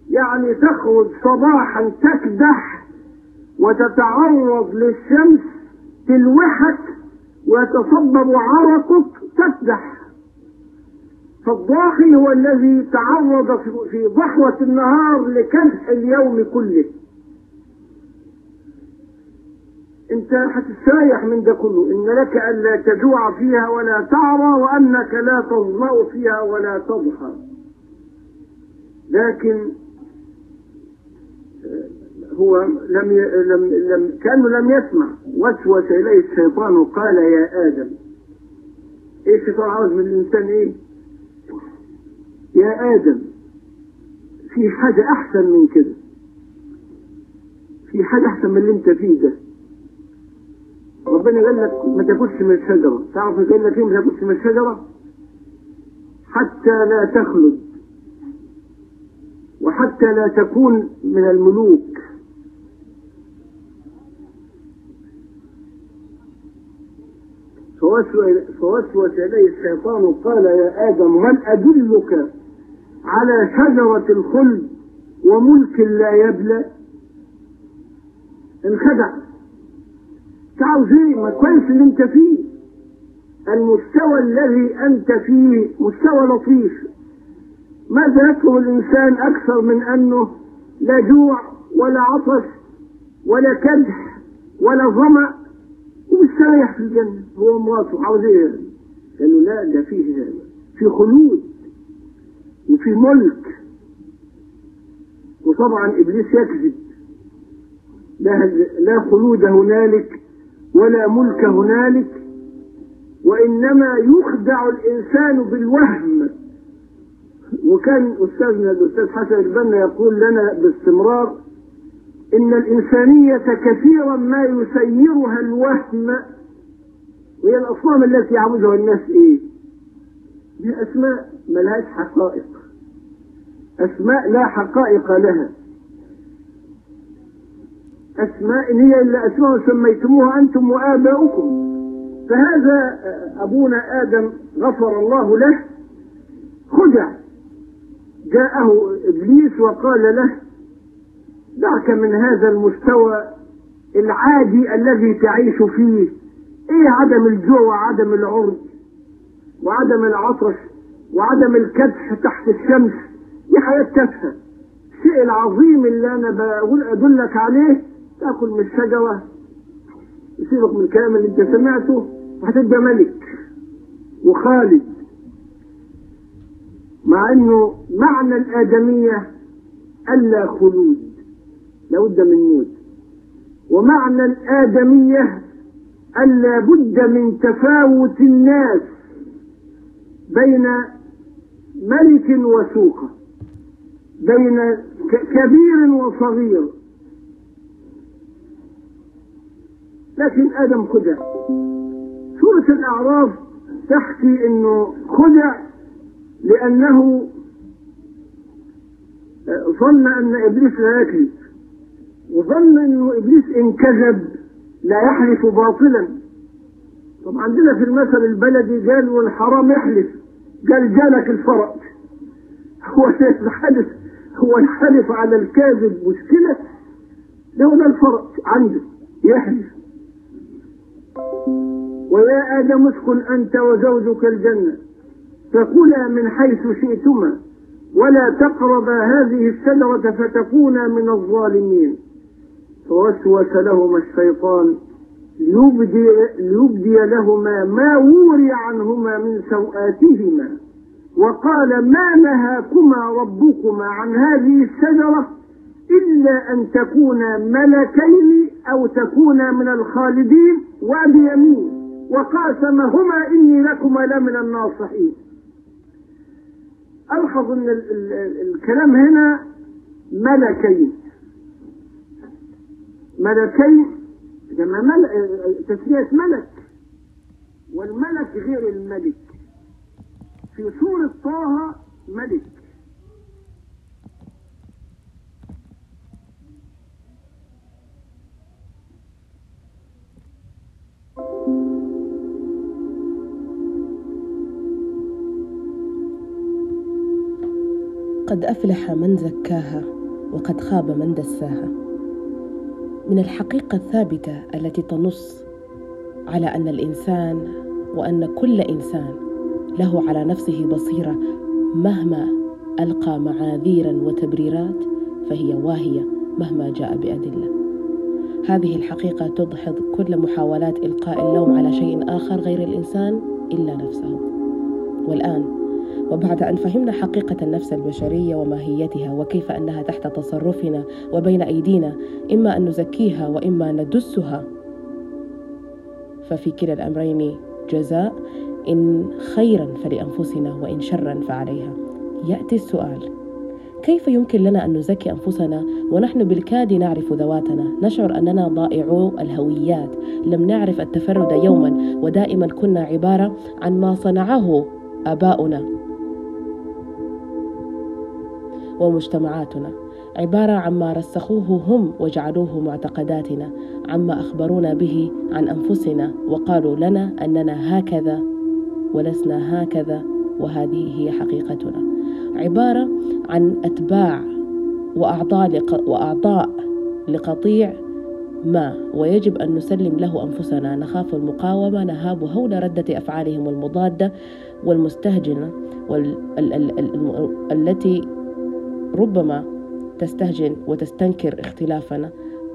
يعني تخرج صباحا تكدح وتتعرض للشمس تلوحك ويتصبب عرقك تكدح. فالضاحي هو الذي تعرض في ضحوة النهار لكدح اليوم كله. انت هتستريح من ده كله. إن لك ألا تجوع فيها ولا تعرى وأنك لا تظمأ فيها ولا تضحى لكن هو لم ي... لم لم كأنه لم يسمع. وسوس إليه الشيطان قال يا آدم. إيه الشيطان عاوز من الإنسان؟ إيه؟ يا آدم في حاجة أحسن من كده. في حاجة أحسن من اللي أنت فيه ده. ربنا قال لك ما تاكلش من الشجرة. تعرف قال لك إيه ما تاكلش من الشجرة؟ حتى لا تخلد. وحتى لا تكون من الملوك. فوسوس إليه الشيطان قال يا آدم هل أدلك على شجرة الخلد وملك لا يبلى؟ انخدع. تعرف إيه ما كويس اللي انت فيه. المستوى الذي انت فيه مستوى لطيف. ماذا يطلب الإنسان أكثر من أنه لا جوع ولا عطش ولا كدح ولا ظمأ. ومستريح في الجنة هو مراته عاوز إيه لا ده فيه في خلود وفي ملك. وطبعا إبليس يكذب. لا لا خلود هنالك. ولا ملك هنالك وإنما يخدع الإنسان بالوهم. وكان استاذنا الأستاذ حسن البنا يقول لنا باستمرار إن الإنسانية كثيرا ما يسيرها الوهم وهي الأصنام التي يعبدها الناس إيه؟ دي اسماء ملهاش حقائق. أسماء لا حقائق لها. أسماء هي إلا أسماء سميتموها أنتم وآباؤكم. فهذا أبونا آدم غفر الله له. خدع جاءه إبليس وقال له دعك من هذا المستوى العادي الذي تعيش فيه. إيه عدم الجوع وعدم العرض وعدم العطش وعدم الكدح تحت الشمس؟ دي حياة تافهة. الشيء العظيم اللي أنا بقول أدلك عليه تأكل من الشجرة يسيبك من الكلام اللي انت سمعته وهتبقى ملك وخالد. مع إنه معنى الآدمية ألا خلود لابد من موت. ومعنى الآدمية ألا بد من تفاوت الناس بين ملك وسوقة بين كبير وصغير. لكن آدم خدع. سورة الأعراف تحكي أنه خدع لأنه ظن أن إبليس لا يكذب وظن إنه إبليس إن كذب لا يحلف باطلا. طب عندنا في المثل البلدي قال والحرام يحلف قال جالك الفرج. هو الحلف هو الحلف على الكاذب مشكلة؟ ده الفرج عنده يحلف. ويا آدم اسكن أنت وزوجك الجنة فكلا من حيث شئتما ولا تقربا هذه الشجرة فتكونا من الظالمين. فوسوس لهما الشيطان ليبدي, ليبدي لهما ما وري عنهما من سوآتهما. وقال ما نهاكما ربكما عن هذه الشجرة إلا أن تكونا ملكين أو تكونا من الخالدين وبيمين. وقاسمهما إني لكما لمن الناصحين. ألحظ أن ال ال ال الكلام هنا ملكين. ملكين لما. تسمية ملك والملك غير الملك. في سورة طه ملك. قد أفلح من زكاها وقد خاب من دساها. من الحقيقة الثابتة التي تنص على أن الإنسان وأن كل إنسان له على نفسه بصيرة مهما ألقى معاذيرا وتبريرات فهي واهية مهما جاء بأدلة. هذه الحقيقة تدحض كل محاولات إلقاء اللوم على شيء آخر غير الإنسان إلا نفسه. والآن وبعد أن فهمنا حقيقة النفس البشرية وماهيتها وكيف أنها تحت تصرفنا وبين أيدينا إما أن نزكيها وإما ندسها. ففي كلا الأمرين جزاء إن خيرا فلأنفسنا وإن شرا فعليها. يأتي السؤال كيف يمكن لنا أن نزكي أنفسنا ونحن بالكاد نعرف ذواتنا؟ نشعر أننا ضائعو الهويات. لم نعرف التفرد يوما ودائما كنا عبارة عن ما صنعه آباؤنا. ومجتمعاتنا. عبارة عما رسخوه هم وجعلوه معتقداتنا عما أخبرونا به عن أنفسنا وقالوا لنا أننا هكذا ولسنا هكذا وهذه هي حقيقتنا. عبارة عن أتباع وأعضاء وأعضاء لقطيع ما ويجب أن نسلم له أنفسنا. نخاف المقاومة نهاب هول ردة أفعالهم المضادة والمستهجنة والتي ربما تستهجن وتستنكر اختلافنا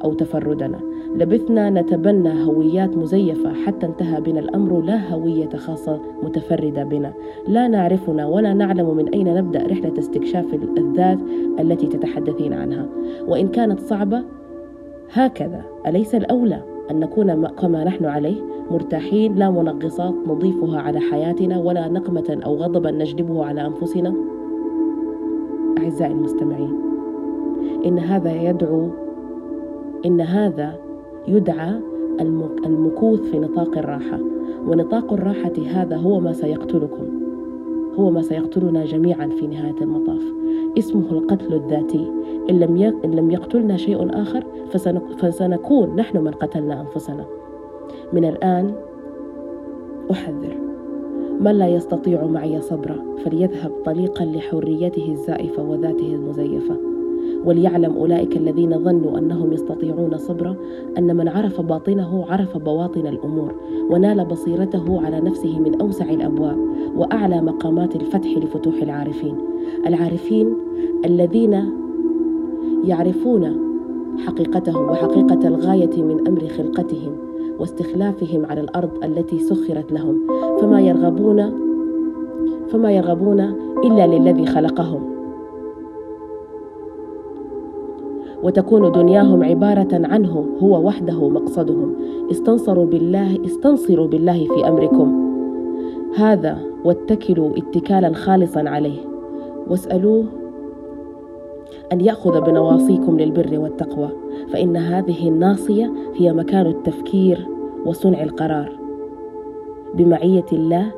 أو تفردنا. لبثنا نتبنى هويات مزيفة حتى انتهى بنا الأمر لا هوية خاصة متفردة بنا. لا نعرفنا ولا نعلم من أين نبدأ رحلة استكشاف الذات التي تتحدثين عنها. وإن كانت صعبة هكذا. أليس الأولى أن نكون كما نحن عليه؟ مرتاحين لا منغصات نضيفها على حياتنا ولا نقمة أو غضبا نجلبه على أنفسنا؟ أعزائي المستمعين إن هذا يدعو إن هذا يدعى المكوث في نطاق الراحة ونطاق الراحة هذا هو ما سيقتلكم هو ما سيقتلنا جميعا في نهاية المطاف. اسمه القتل الذاتي. إن لم إن لم يقتلنا شيء آخر فسنكون نحن من قتلنا أنفسنا. من الآن أحذر. من لا يستطيع معي صبرا فليذهب طليقا لحريته الزائفة وذاته المزيفة. وليعلم أولئك الذين ظنوا أنهم يستطيعون صبرا أن من عرف باطنه عرف بواطن الأمور ونال بصيرته على نفسه من أوسع الأبواب وأعلى مقامات الفتح لفتوح العارفين. العارفين الذين يعرفون حقيقتهم وحقيقة الغاية من أمر خلقتهم. واستخلافهم على الأرض التي سخرت لهم فما يرغبون فما يرغبون إلا للذي خلقهم. وتكون دنياهم عبارة عنه هو وحده مقصدهم. استنصروا بالله استنصروا بالله في أمركم. هذا واتكلوا اتكالا خالصا عليه. واسألوه أن يأخذ بنواصيكم للبر والتقوى فإن هذه الناصية هي مكان التفكير وصنع القرار. بمعية الله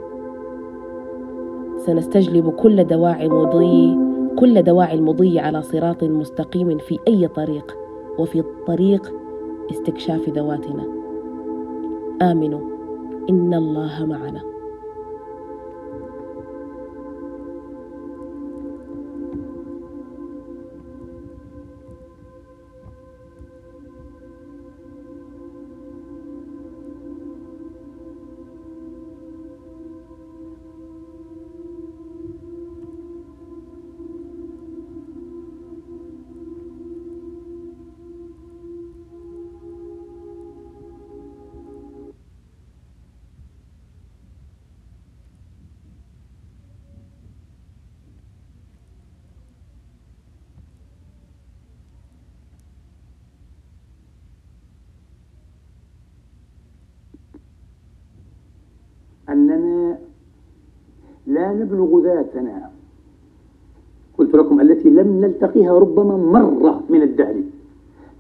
سنستجلب كل دواعي مضي كل دواعي المضي على صراط مستقيم في أي طريق وفي طريق استكشاف ذواتنا. آمنوا. إن الله معنا. نبلغ ذاتنا. قلت لكم التي لم نلتقيها ربما مرة من الدهر.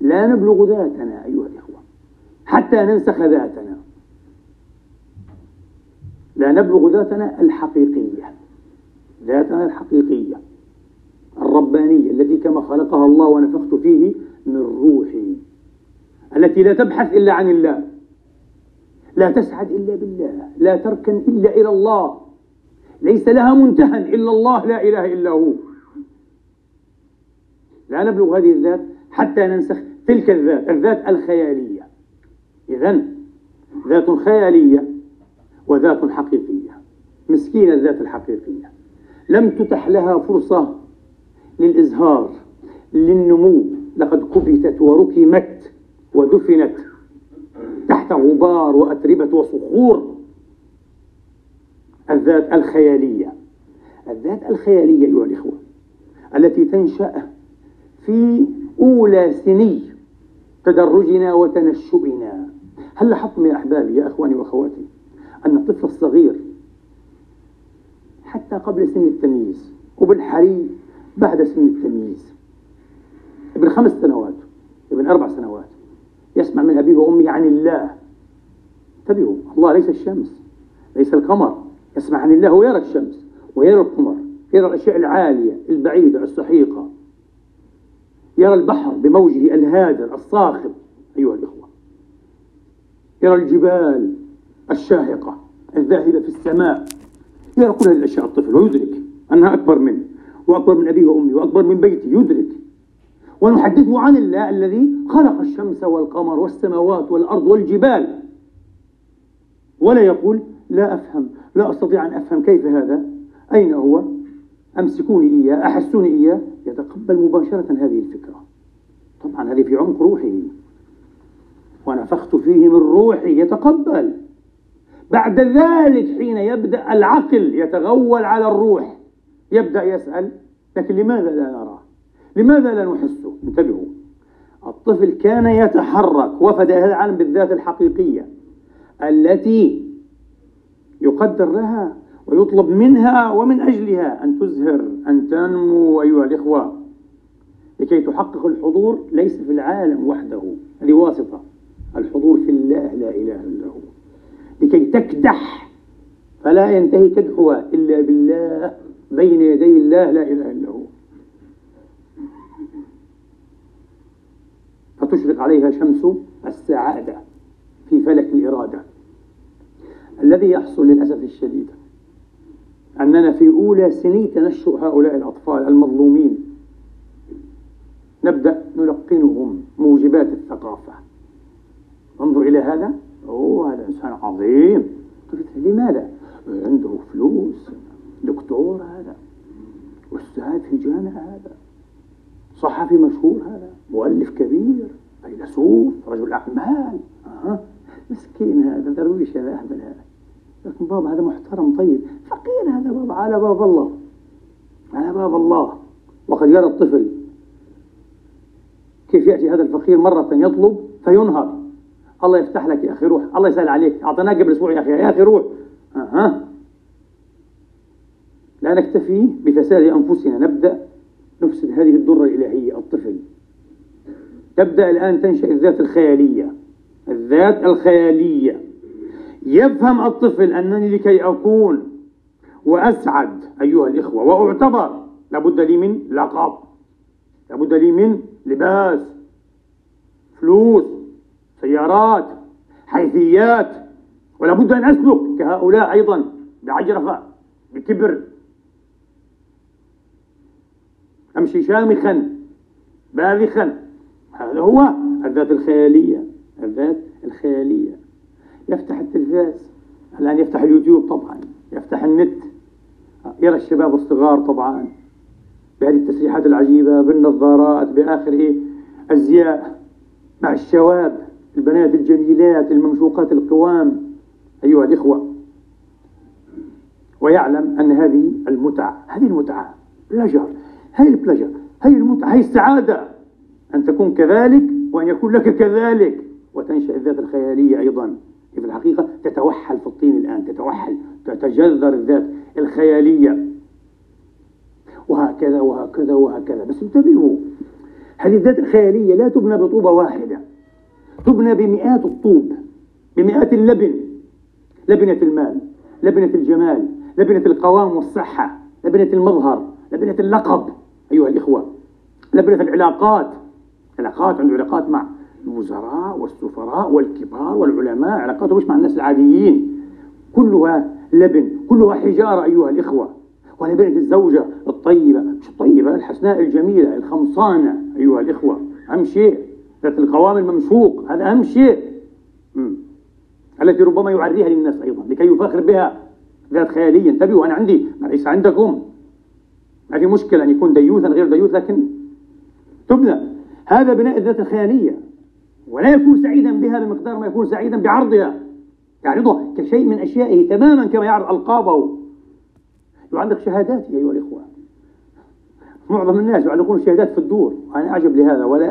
لا نبلغ ذاتنا أيها الإخوة حتى ننسخ ذاتنا. لا نبلغ ذاتنا الحقيقية. ذاتنا الحقيقية الربانية التي كما خلقها الله ونفخت فيه من روحي. التي لا تبحث إلا عن الله لا تسعد إلا بالله لا تركن إلا إلى الله. ليس لها منتهى إلا الله لا إله إلا هو. لا نبلغ هذه الذات حتى ننسخ تلك الذات الذات الخيالية. إذا ذات خيالية وذات حقيقية. مسكينة الذات الحقيقية. لم تتح لها فرصة للإزهار للنمو. لقد كبتت وركمت ودفنت تحت غبار وأتربة وصخور. الذات الخيالية. الذات الخيالية أيها الإخوة التي تنشأ في أولى سني تدرجنا وتنشؤنا. هل لاحظتم يا أحبابي يا أخواني وأخواتي أن الطفل الصغير حتى قبل سن التمييز وبالحري بعد سن التمييز ابن خمس سنوات ابن أربع سنوات يسمع من أبيه وأمه عن الله. انتبهوا الله ليس الشمس ليس القمر. يسمع عن الله ويرى الشمس ويرى القمر يرى الأشياء العالية البعيدة السحيقة. يرى البحر بموجه الهادر الصاخب أيها الإخوة. يرى الجبال الشاهقة الذاهبة في السماء. يرى كل هذه الأشياء الطفل ويدرك أنها أكبر منه وأكبر من أبيه وأمه وأكبر من بيته يدرك. ونحدثه عن الله الذي خلق الشمس والقمر والسماوات والأرض والجبال. ولا يقول لا أفهم لا أستطيع أن أفهم كيف هذا. أين هو؟ أمسكوني إياه أحسوني إياه. يتقبل مباشرة هذه الفكرة. طبعا هذه في عمق روحه. ونفخت فيه من روحي. يتقبل. بعد ذلك حين يبدأ العقل يتغول على الروح يبدأ يسأل لكن لماذا لا نراه لماذا لا نحسه انتبهوا. الطفل كان يتحرك وفد هذا العالم بالذات الحقيقية التي يقدر لها ويطلب منها ومن أجلها أن تزهر أن تنمو أيها الإخوة لكي تحقق الحضور ليس في العالم وحده. هذه واسطة. الحضور في الله لا إله إلا هو. لكي تكدح فلا ينتهي كدحها إلا بالله بين يدي الله لا إله إلا هو. فتشرق عليها شمس السعادة في فلك الإرادة. الذي يحصل للأسف الشديد أننا في أولى سني تنشؤ هؤلاء الأطفال المظلومين. نبدأ نلقنهم موجبات الثقافة. انظر إلى هذا. أوه هذا إنسان عظيم. لماذا؟ عنده فلوس. دكتور هذا. أستاذ في الجامعة هذا. صحفي مشهور هذا. مؤلف كبير. فيلسوف رجل أعمال. أه. مسكين هذا درويش هذا أهبل هذا. لكن بابا هذا محترم طيب. فقير هذا بابا على باب الله. على باب الله. وقد يرى الطفل كيف يأتي هذا الفقير مرة يطلب فينهض. الله يفتح لك يا أخي روح. الله يسهل عليك. أعطيناك قبل أسبوع يا أخي. يا أخي روح. أها. لا نكتفي بفساد أنفسنا. نبدأ نفسد هذه الدرة الإلهية الطفل. تبدأ الآن تنشأ الذات الخيالية. الذات الخيالية. يفهم الطفل أنني لكي أكون وأسعد أيها الإخوة وأعتبر. لابد لي من لقب. لابد لي من لباس. فلوس سيارات حيثيات. ولا بد أن أسلك كهؤلاء أيضا بعجرفة بكبر. أمشي شامخا باذخا. هذا هو الذات الخيالية. الذات الخيالية. يفتح التلفاز. الآن يفتح اليوتيوب طبعا. يفتح النت. يرى الشباب الصغار طبعا بهذه التسريحات العجيبة بالنظارات بآخر إيه؟ أزياء مع الشواب البنات الجميلات الممشوقات القوام. أيها الإخوة ويعلم أن هذه المتعة هذه المتعة بلجر هذه البلجر هذه المتعة هذه السعادة أن تكون كذلك وأن يكون لك كذلك. وتنشأ الذات الخيالية أيضا. في الحقيقة تتوحل في الطين الآن تتوحل تتجذر الذات الخيالية. وهكذا وهكذا وهكذا. بس انتبهوا هذه الذات الخيالية لا تبنى بطوبة واحدة تبنى بمئات الطوب بمئات اللبن لبنة المال لبنة الجمال لبنة القوام والصحة لبنة المظهر لبنة اللقب أيها الإخوة لبنة العلاقات. علاقات عنده علاقات مع الوزراء والسفراء والكبار والعلماء علاقاته مش مع الناس العاديين. كلها لبن كلها حجارة أيها الإخوة. ولبنة الزوجة الطيبة. مش الطيبة الحسناء الجميلة الخمصانة أيها الإخوة. أهم شيء ذات القوام الممشوق هذا أهم شيء. التي ربما يعريها للناس أيضا لكي يفخر بها ذات خيالية. انتبهوا أنا عندي ليس عندكم. ما في مشكلة أن يكون ديوثا غير ديوث لكن تبنى. هذا بناء الذات الخيالية. ولا يكون سعيدا بها بمقدار ما يكون سعيدا بعرضها. يعرضها كشيء من أشيائه تماما كما يعرض ألقابه. يعلق شهاداته أيها الإخوة. معظم الناس يعلقون الشهادات في الدور. أنا أعجب لهذا. ولا